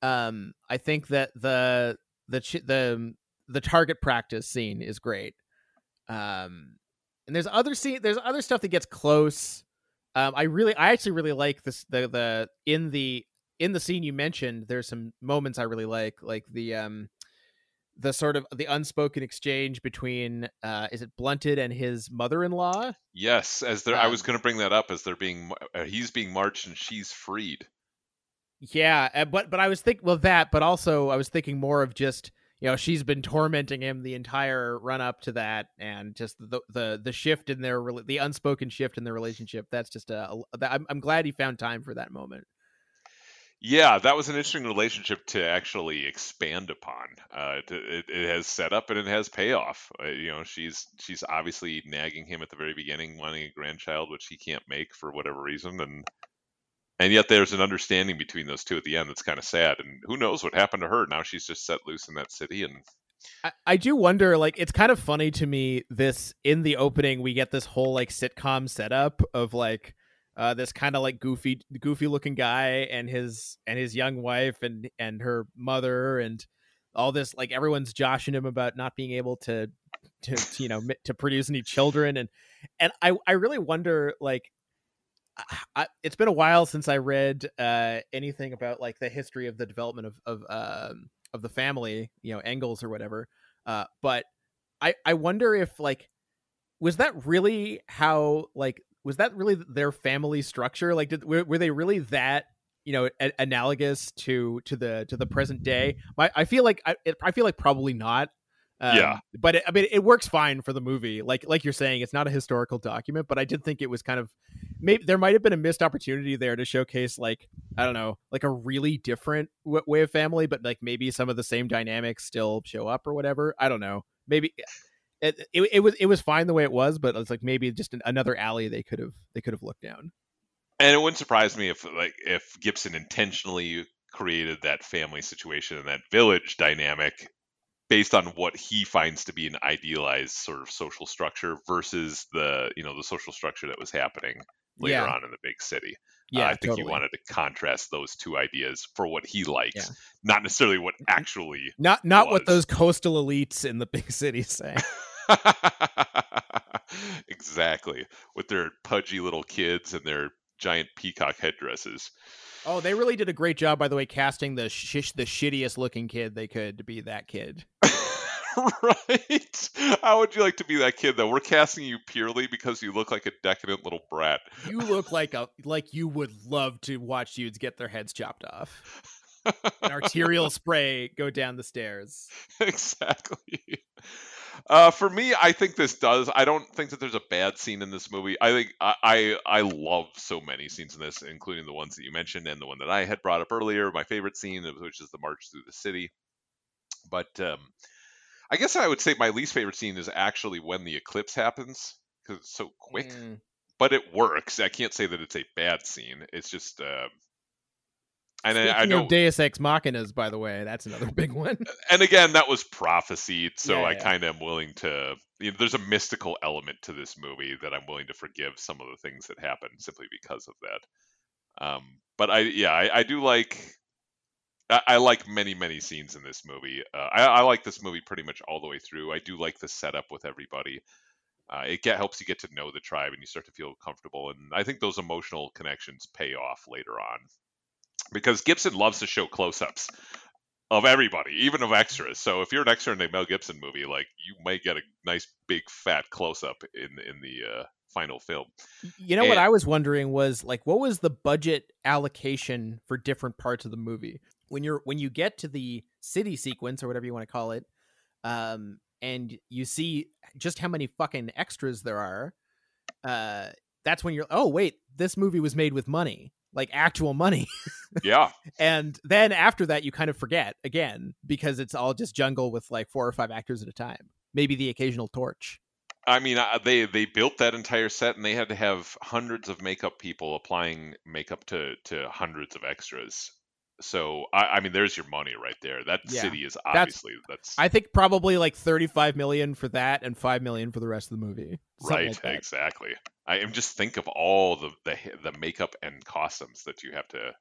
Um, I think that the the the the target practice scene is great. Um, and there's other scene. There's other stuff that gets close. Um, I really, I actually really like this. The the in the in the scene you mentioned, there's some moments I really like, like the um the sort of the unspoken exchange between uh is it blunted and his mother-in-law Yes, as they're, I was Um, going to bring that up as they're being, uh, he's being marched and she's freed. yeah uh, but but i was thinking well that but also i was thinking more of just you know she's been tormenting him the entire run up to that and just the the the shift in their the unspoken shift in their relationship that's just a, I'm, I'm glad he found time for that moment Yeah, that was an interesting relationship to actually expand upon. Uh, it, it has setup and it has payoff. Uh, you know, she's she's obviously nagging him at the very beginning, wanting a grandchild, which he can't make for whatever reason, and and yet there's an understanding between those two at the end that's kind of sad. And who knows what happened to her? Now she's just set loose in that city, and I, I do wonder like it's kind of funny to me this in the opening we get this whole like sitcom setup of like uh this kind of like goofy goofy looking guy and his and his young wife and and her mother and all this like everyone's joshing him about not being able to to, to you know to produce any children and and I I really wonder like I, it's been a while since I read uh, anything about like the history of the development of of um, of the family, you know, Engels or whatever. Uh, but I I wonder if like was that really how like was that really their family structure? Like, did were, were they really that you know a- analogous to to the to the present day? I, I feel like I, it, I feel like probably not. Um, Yeah. but it, I mean, it works fine for the movie. Like like you're saying, it's not a historical document, but I did think it was kind of maybe there might have been a missed opportunity there to showcase like I don't know, like a really different w- way of family, but like maybe some of the same dynamics still show up or whatever. I don't know. Maybe eh, it, it, it was it was fine the way it was, but it's like maybe just an, another alley they could have they could have looked down. And it wouldn't surprise me if like if Gibson intentionally created that family situation and that village dynamic based on what he finds to be an idealized sort of social structure versus the you know the social structure that was happening later Yeah. on in the big city. Yeah, Uh, I think totally. he wanted to contrast those two ideas for what he likes, Yeah. not necessarily what actually. Not not what those coastal elites in the big city say. exactly, with their pudgy little kids and their giant peacock headdresses. oh, they really did a great job, by the way, casting the shish the shittiest looking kid they could to be that kid. right? How would you like to be that kid though? We're casting you purely because you look like a decadent little brat. You look like a like you would love to watch dudes get their heads chopped off. An arterial spray go down the stairs. exactly. Uh, for me, I think this does. I don't think that there's a bad scene in this movie. I think I, I I love so many scenes in this, including the ones that you mentioned and the one that I had brought up earlier. My favorite scene, which is the march through the city. But um, I guess I would say my least favorite scene is actually when the eclipse happens because it's so quick. Mm. But it works. I can't say that it's a bad scene. It's just. Uh, and I, I know of Deus Ex Machinas, by the way, that's another big one. and again, that was prophesied, so Yeah, I yeah. kind of am willing to. You know, there's a mystical element to this movie that I'm willing to forgive some of the things that happen simply because of that. Um, but I, yeah, I, I do like. I, I like many, many scenes in this movie. Uh, I, I like this movie pretty much all the way through. I do like the setup with everybody. Uh, it get, helps you get to know the tribe and you start to feel comfortable. And I think those emotional connections pay off later on because Gibson loves to show close-ups of everybody, even of extras. So if you're an extra in a Mel Gibson movie, like you might get a nice big fat close-up in in the uh, final film. You know what I was wondering was like what was the budget allocation for different parts of the movie? When you're when you get to the city sequence or whatever you want to call it, um, and you see just how many fucking extras there are, uh, that's when you're oh wait, this movie was made with money, like actual money. Yeah, and then after that you kind of forget again because it's all just jungle with like four or five actors at a time. Maybe the occasional torch. I mean, uh, they they built that entire set, and they had to have hundreds of makeup people applying makeup to to hundreds of extras. So I, I mean, there's your money right there. That Yeah. city is obviously that's, I think probably like 35 million for that and 5 million for the rest of the movie. Right. like exactly. I am just think of all the, the the makeup and costumes that you have to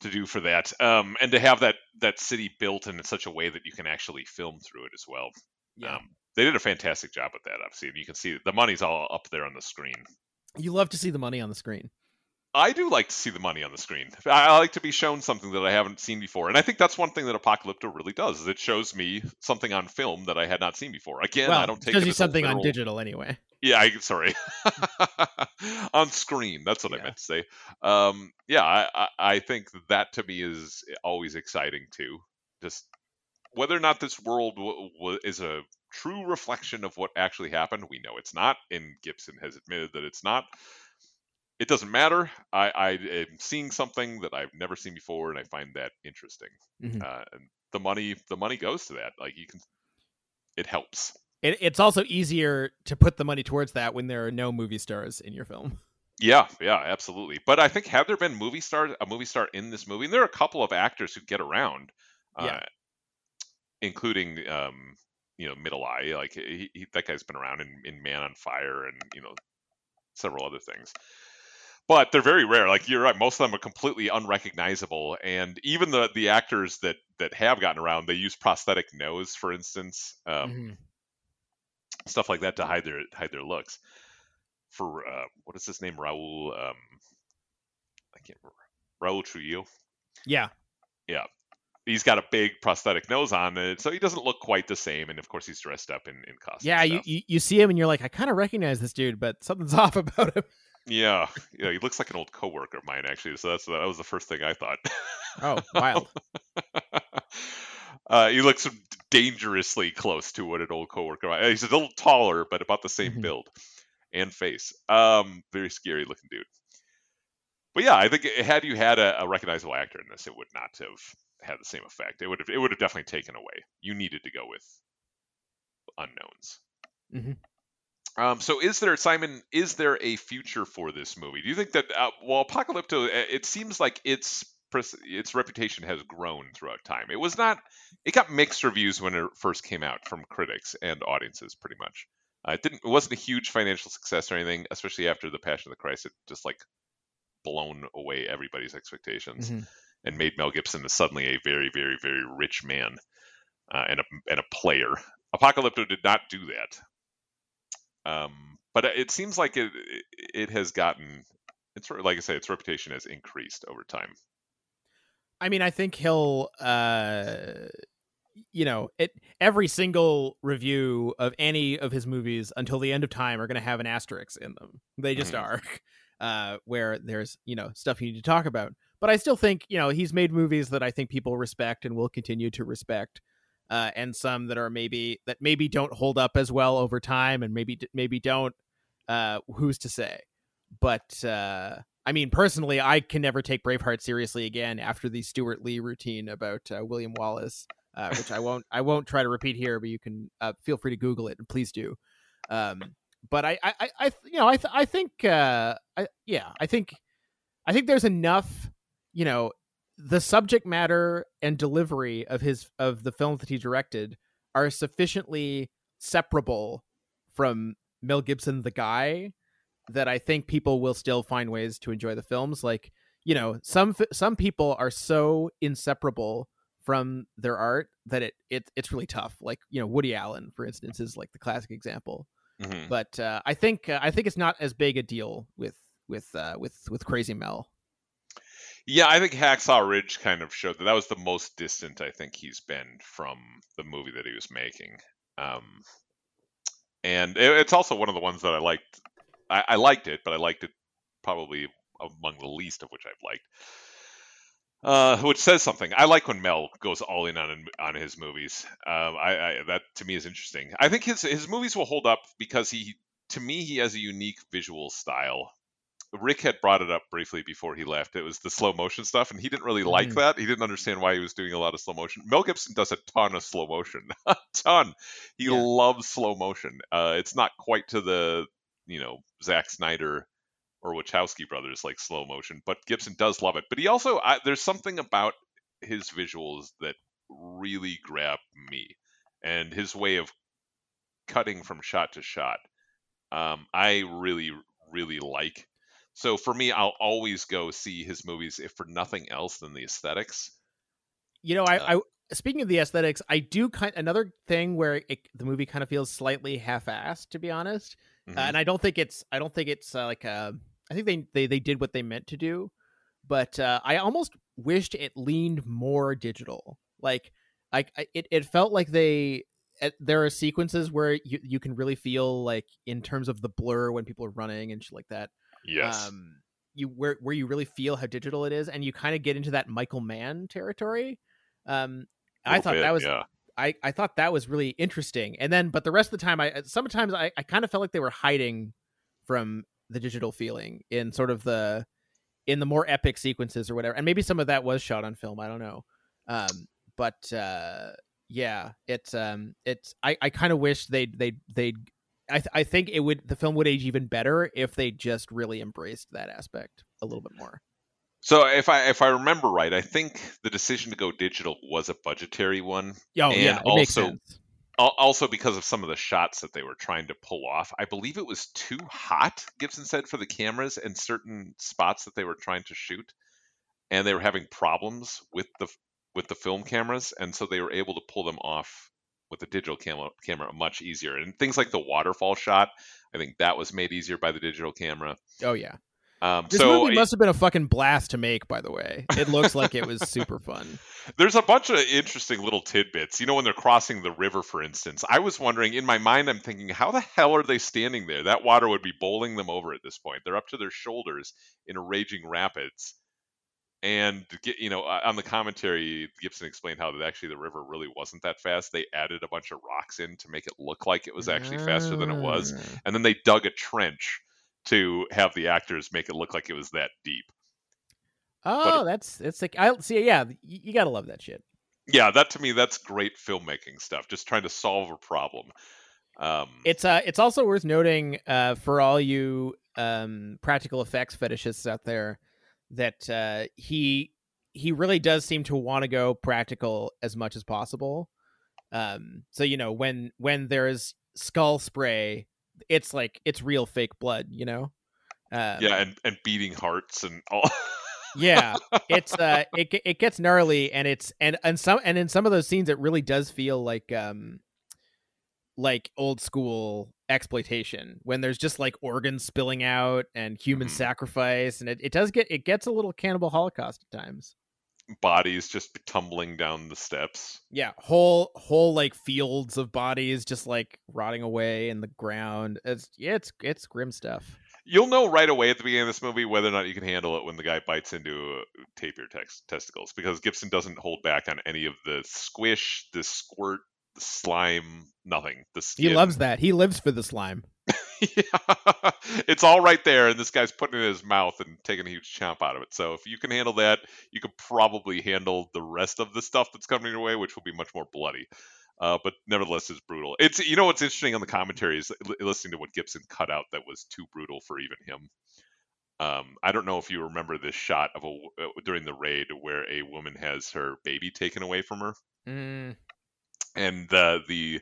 to do for that, um, and to have that that city built in such a way that you can actually film through it as well. Yeah. Um, they did a fantastic job with that. Obviously, and you can see the money's all up there on the screen. You love to see the money on the screen. I do like to see the money on the screen. I like to be shown something that I haven't seen before, and I think that's one thing that Apocalypto really does. Is it shows me something on film that I had not seen before. Again, well, I don't take shows it you as something on digital anyway. Yeah, I, sorry, on screen. That's what I meant to say. Um, yeah, I, I, I think that to me is always exciting too. Just whether or not this world w- w- is a true reflection of what actually happened, we know it's not, and Gibson has admitted that it's not. It doesn't matter. I, I am seeing something that I've never seen before, and I find that interesting. Mhm. Uh, and the money, the money goes to that. Like you can, it helps. It, it's also easier to put the money towards that when there are no movie stars in your film. Yeah, yeah, absolutely. But I think have there been movie stars a movie star in this movie? And there are a couple of actors who get around, uh, Yeah. including um, you know Middle Eye. Like he, he, that guy's been around in, in Man on Fire and you know several other things. But they're very rare. Like you're right, most of them are completely unrecognizable. And even the the actors that that have gotten around, they use prosthetic nose, for instance. Um, Mhm. stuff like that to hide their hide their looks. For uh, what is his name, Raoul? Um, I can't remember. Raoul Trujillo. Yeah. Yeah. He's got a big prosthetic nose on it, so he doesn't look quite the same. And of course, he's dressed up in, in costume. Yeah, you, you you see him and you're like, I kind of recognize this dude, but something's off about him. Yeah, yeah, he looks like an old coworker of mine actually. So that's that was the first thing I thought. Oh, wild. uh, he looks dangerously close to what an old coworker. uh, He's a little taller, but about the same Mhm. build and face. Um, very scary looking dude. But yeah, I think had you had a, a recognizable actor in this, it would not have had the same effect. It would have it would have definitely taken away. You needed to go with unknowns. Mhm. Um, so is there Simon? Is there a future for this movie? Do you think that uh, well, Apocalypto? uh, It seems like its its reputation has grown throughout time. It was not. It got mixed reviews when it first came out from critics and audiences, pretty much. Uh, it didn't. It wasn't a huge financial success or anything, especially after the Passion of the Christ. It just like blown away everybody's expectations Mhm. and made Mel Gibson suddenly a very, very, very rich man uh, and a and a player. Apocalypto did not do that. Um, but it seems like it it, has gotten it's like I say, its reputation has increased over time. I mean, I think he'll, uh, you know, it every single review of any of his movies until the end of time are going to have an asterisk in them. They just Mhm. are, uh, where there's you know stuff you need to talk about. But I still think you know he's made movies that I think people respect and will continue to respect, uh, and some that are maybe that maybe don't hold up as well over time, and maybe maybe don't. Uh, who's to say? But uh, I mean, personally, I can never take Braveheart seriously again after the Stewart Lee routine about uh, William Wallace, uh, which I won't I won't try to repeat here, but you can uh, feel free to Google it and please do. Um, but I, I, I, you know, I, th- I think, uh, I, yeah, I think, I think there's enough, you know, the subject matter and delivery of his of the films that he directed are sufficiently separable from Mel Gibson, the guy, that I think people will still find ways to enjoy the films. Like, you know, some some people are so inseparable from their art that it, it it's really tough. Like, you know, Woody Allen, for instance, is like the classic example. Mhm. But uh, I think uh, I think it's not as big a deal with with uh, with with Crazy Mel. Yeah, I think Hacksaw Ridge kind of showed that that was the most distant I think he's been from the movie that he was making. Um, and it, it's also one of the ones that I liked. I, I liked it, but I liked it probably among the least of which I've liked. Uh, which says something. I like when Mel goes all in on on his movies. Um, I, I that to me is interesting. I think his his movies will hold up because he, to me, he has a unique visual style. Rick had brought it up briefly before he left. It was the slow motion stuff, and he didn't really like Mhm. that. He didn't understand why he was doing a lot of slow motion. Mel Gibson does a ton of slow motion, a ton. He Yeah. loves slow motion. Uh, it's not quite to the you know Zack Snyder or Wachowski brothers like slow motion, but Gibson does love it. But he also I, there's something about his visuals that really grab me, and his way of cutting from shot to shot. Um, I really really like. So for me, I'll always go see his movies if for nothing else than the aesthetics. You know, Uh, I, I speaking of the aesthetics, I do kind another thing where it, the movie kind of feels slightly half-assed, to be honest. Uh, Mhm. and I don't think it's I don't think it's uh, like uh, I think they, they they did what they meant to do, but uh, I almost wished it leaned more digital. Like like I, it it felt like they uh, there are sequences where you you can really feel like in terms of the blur when people are running and shit like that. Yes. Um, you where where you really feel how digital it is, and you kind of get into that Michael Mann territory. Um, I thought bit, that was yeah. I, I thought that was really interesting. And then, but the rest of the time, I sometimes I, I kind of felt like they were hiding from the digital feeling in sort of the in the more epic sequences or whatever. And maybe some of that was shot on film. I don't know. Um, but uh, yeah, it's um, it's I, I kind of wish they'd they they I th- I think it would the film would age even better if they just really embraced that aspect a little bit more. So if I if I remember right, I think the decision to go digital was a budgetary one. Oh, and yeah, it also makes sense. also because of some of the shots that they were trying to pull off. I believe it was too hot, Gibson said, for the cameras and certain spots that they were trying to shoot, and they were having problems with the with the film cameras, and so they were able to pull them off with the digital camera camera much easier. And things like the waterfall shot, I think that was made easier by the digital camera. Oh yeah. Um, This so movie must have been a fucking blast to make, by the way. It looks like it was super fun. There's a bunch of interesting little tidbits. You know, when they're crossing the river, for instance, I was wondering in my mind, I'm thinking, how the hell are they standing there? That water would be bowling them over at this point. They're up to their shoulders in raging rapids. And you know, on the commentary, Gibson explained how that actually the river really wasn't that fast. They added a bunch of rocks in to make it look like it was actually faster than it was, Ah. and then they dug a trench to have the actors make it look like it was that deep. Oh, that's it's like I see. Yeah, y- you gotta love that shit. Yeah, that to me, that's great filmmaking stuff. Just trying to solve a problem. Um, It's uh, it's also worth noting uh, for all you um, practical effects fetishists out there that uh, he he really does seem to want to go practical as much as possible. Um, so you know when when there's skull spray, it's like it's real fake blood. You know. Um, yeah, and, and beating hearts and all. yeah it's uh it it gets gnarly and it's and and some and in some of those scenes it really does feel like um like old school exploitation when there's just like organs spilling out and human Mhm. sacrifice and it, it does get it gets a little cannibal holocaust at times bodies just tumbling down the steps. yeah whole whole like fields of bodies just like rotting away in the ground it's yeah, it's it's grim stuff You'll know right away at the beginning of this movie whether or not you can handle it when the guy bites into uh, tapir tex- testicles because Gibson doesn't hold back on any of the squish, the squirt, slime, nothing. The he loves that he lives for the slime yeah. It's all right there, and this guy's putting it in his mouth and taking a huge chomp out of it. So if you can handle that, you could probably handle the rest of the stuff that's coming your way, which will be much more bloody. Uh, but nevertheless, it's brutal. It's you know what's interesting on the commentary is li- listening to what Gibson cut out that was too brutal for even him. Um, I don't know if you remember this shot of a uh, during the raid where a woman has her baby taken away from her mm, and the the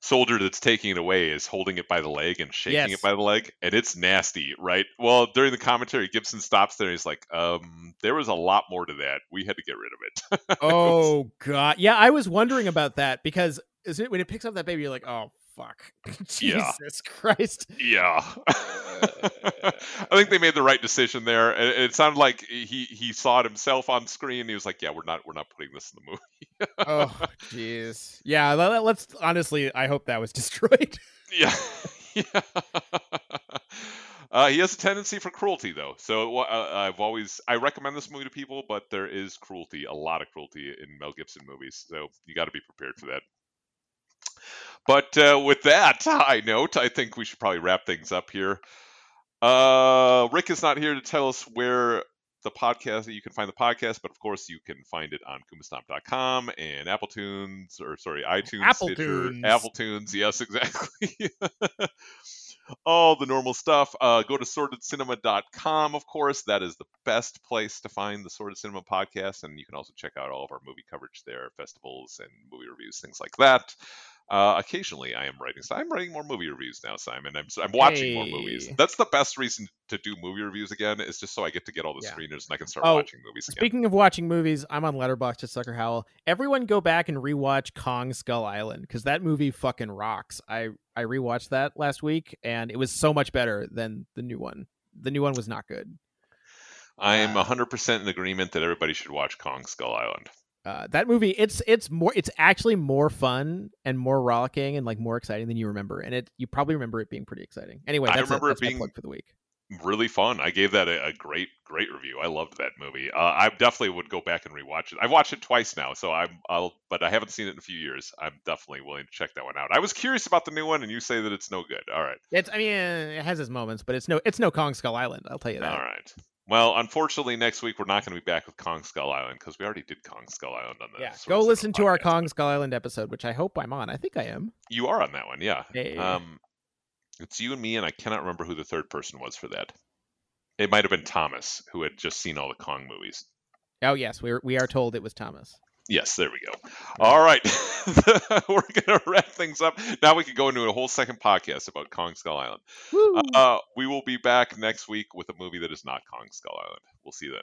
soldier that's taking it away is holding it by the leg and shaking Yes. it by the leg and it's nasty right? Well during the commentary gibson stops there and he's like um there was a lot more to that. We had to get rid of it. Oh god, yeah, I was wondering about that because is it when it picks up that baby, you're like, oh fuck, Yeah. Jesus Christ. yeah i think they made the right decision there it, it sounded like he he saw it himself on screen he was like yeah we're not we're not putting this in the movie oh jeez, yeah. let- Let's honestly, I hope that was destroyed. Yeah. yeah. Uh, he has a tendency for cruelty, though. So uh, I've always I recommend this movie to people, but there is cruelty, a lot of cruelty in Mel Gibson movies. So you got to be prepared for that. But uh, with that high note, I think we should probably wrap things up here. Uh, Rick is not here to tell us where the podcast you can find the podcast, but of course you can find it on kumastomp.com and Apple Tunes or sorry, iTunes, Apple Stitcher, Tunes. Apple Tunes. Yes, exactly. all the normal stuff. Uh, go to sordidcinema.com, of course. That is the best place to find the Sordid Cinema podcast. And you can also check out all of our movie coverage there, festivals and movie reviews, things like that. Uh, occasionally, I am writing. So I'm writing more movie reviews now, Simon. I'm, I'm watching more movies. That's the best reason to do movie reviews again. Is just so I get to get all the Yeah. screeners and I can start Oh, watching movies again. Speaking of watching movies, I'm on Letterboxd to Sucker Howl. Everyone go back and rewatch Kong Skull Island because that movie fucking rocks. I I rewatched that last week and it was so much better than the new one. The new one was not good. I am uh, 100% in agreement that everybody should watch Kong Skull Island. Uh, that movie, it's it's more, it's actually more fun and more rollicking and like more exciting than you remember. And it, you probably remember it being pretty exciting. Anyway, I that's, remember a, it being- for the week. really fun. I gave that a, a great, great review. I loved that movie. Uh, I definitely would go back and rewatch it. I've watched it twice now, so I'm, I'll, but I haven't seen it in a few years. I'm definitely willing to check that one out. I was curious about the new one, and you say that it's no good. All right, It's, I mean, it has its moments, but it's no, it's no Kong Skull Island. I'll tell you that. all right. Well, unfortunately, next week we're not going to be back with Kong Skull Island because we already did Kong Skull Island on this. Yeah, go listen to our. Kong Skull Island episode, which I hope I'm on. I think I am. You are on that one, yeah. Hey. Um, it's you and me, and I cannot remember who the third person was for that. It might have been Thomas, who had just seen all the Kong movies. Oh yes, we we are told it was Thomas. Yes, there we go. All right. We're going to wrap things up. Now we can go into a whole second podcast about Kong Skull Island. Uh, we will be back next week with a movie that is not Kong Skull Island. We'll see you then.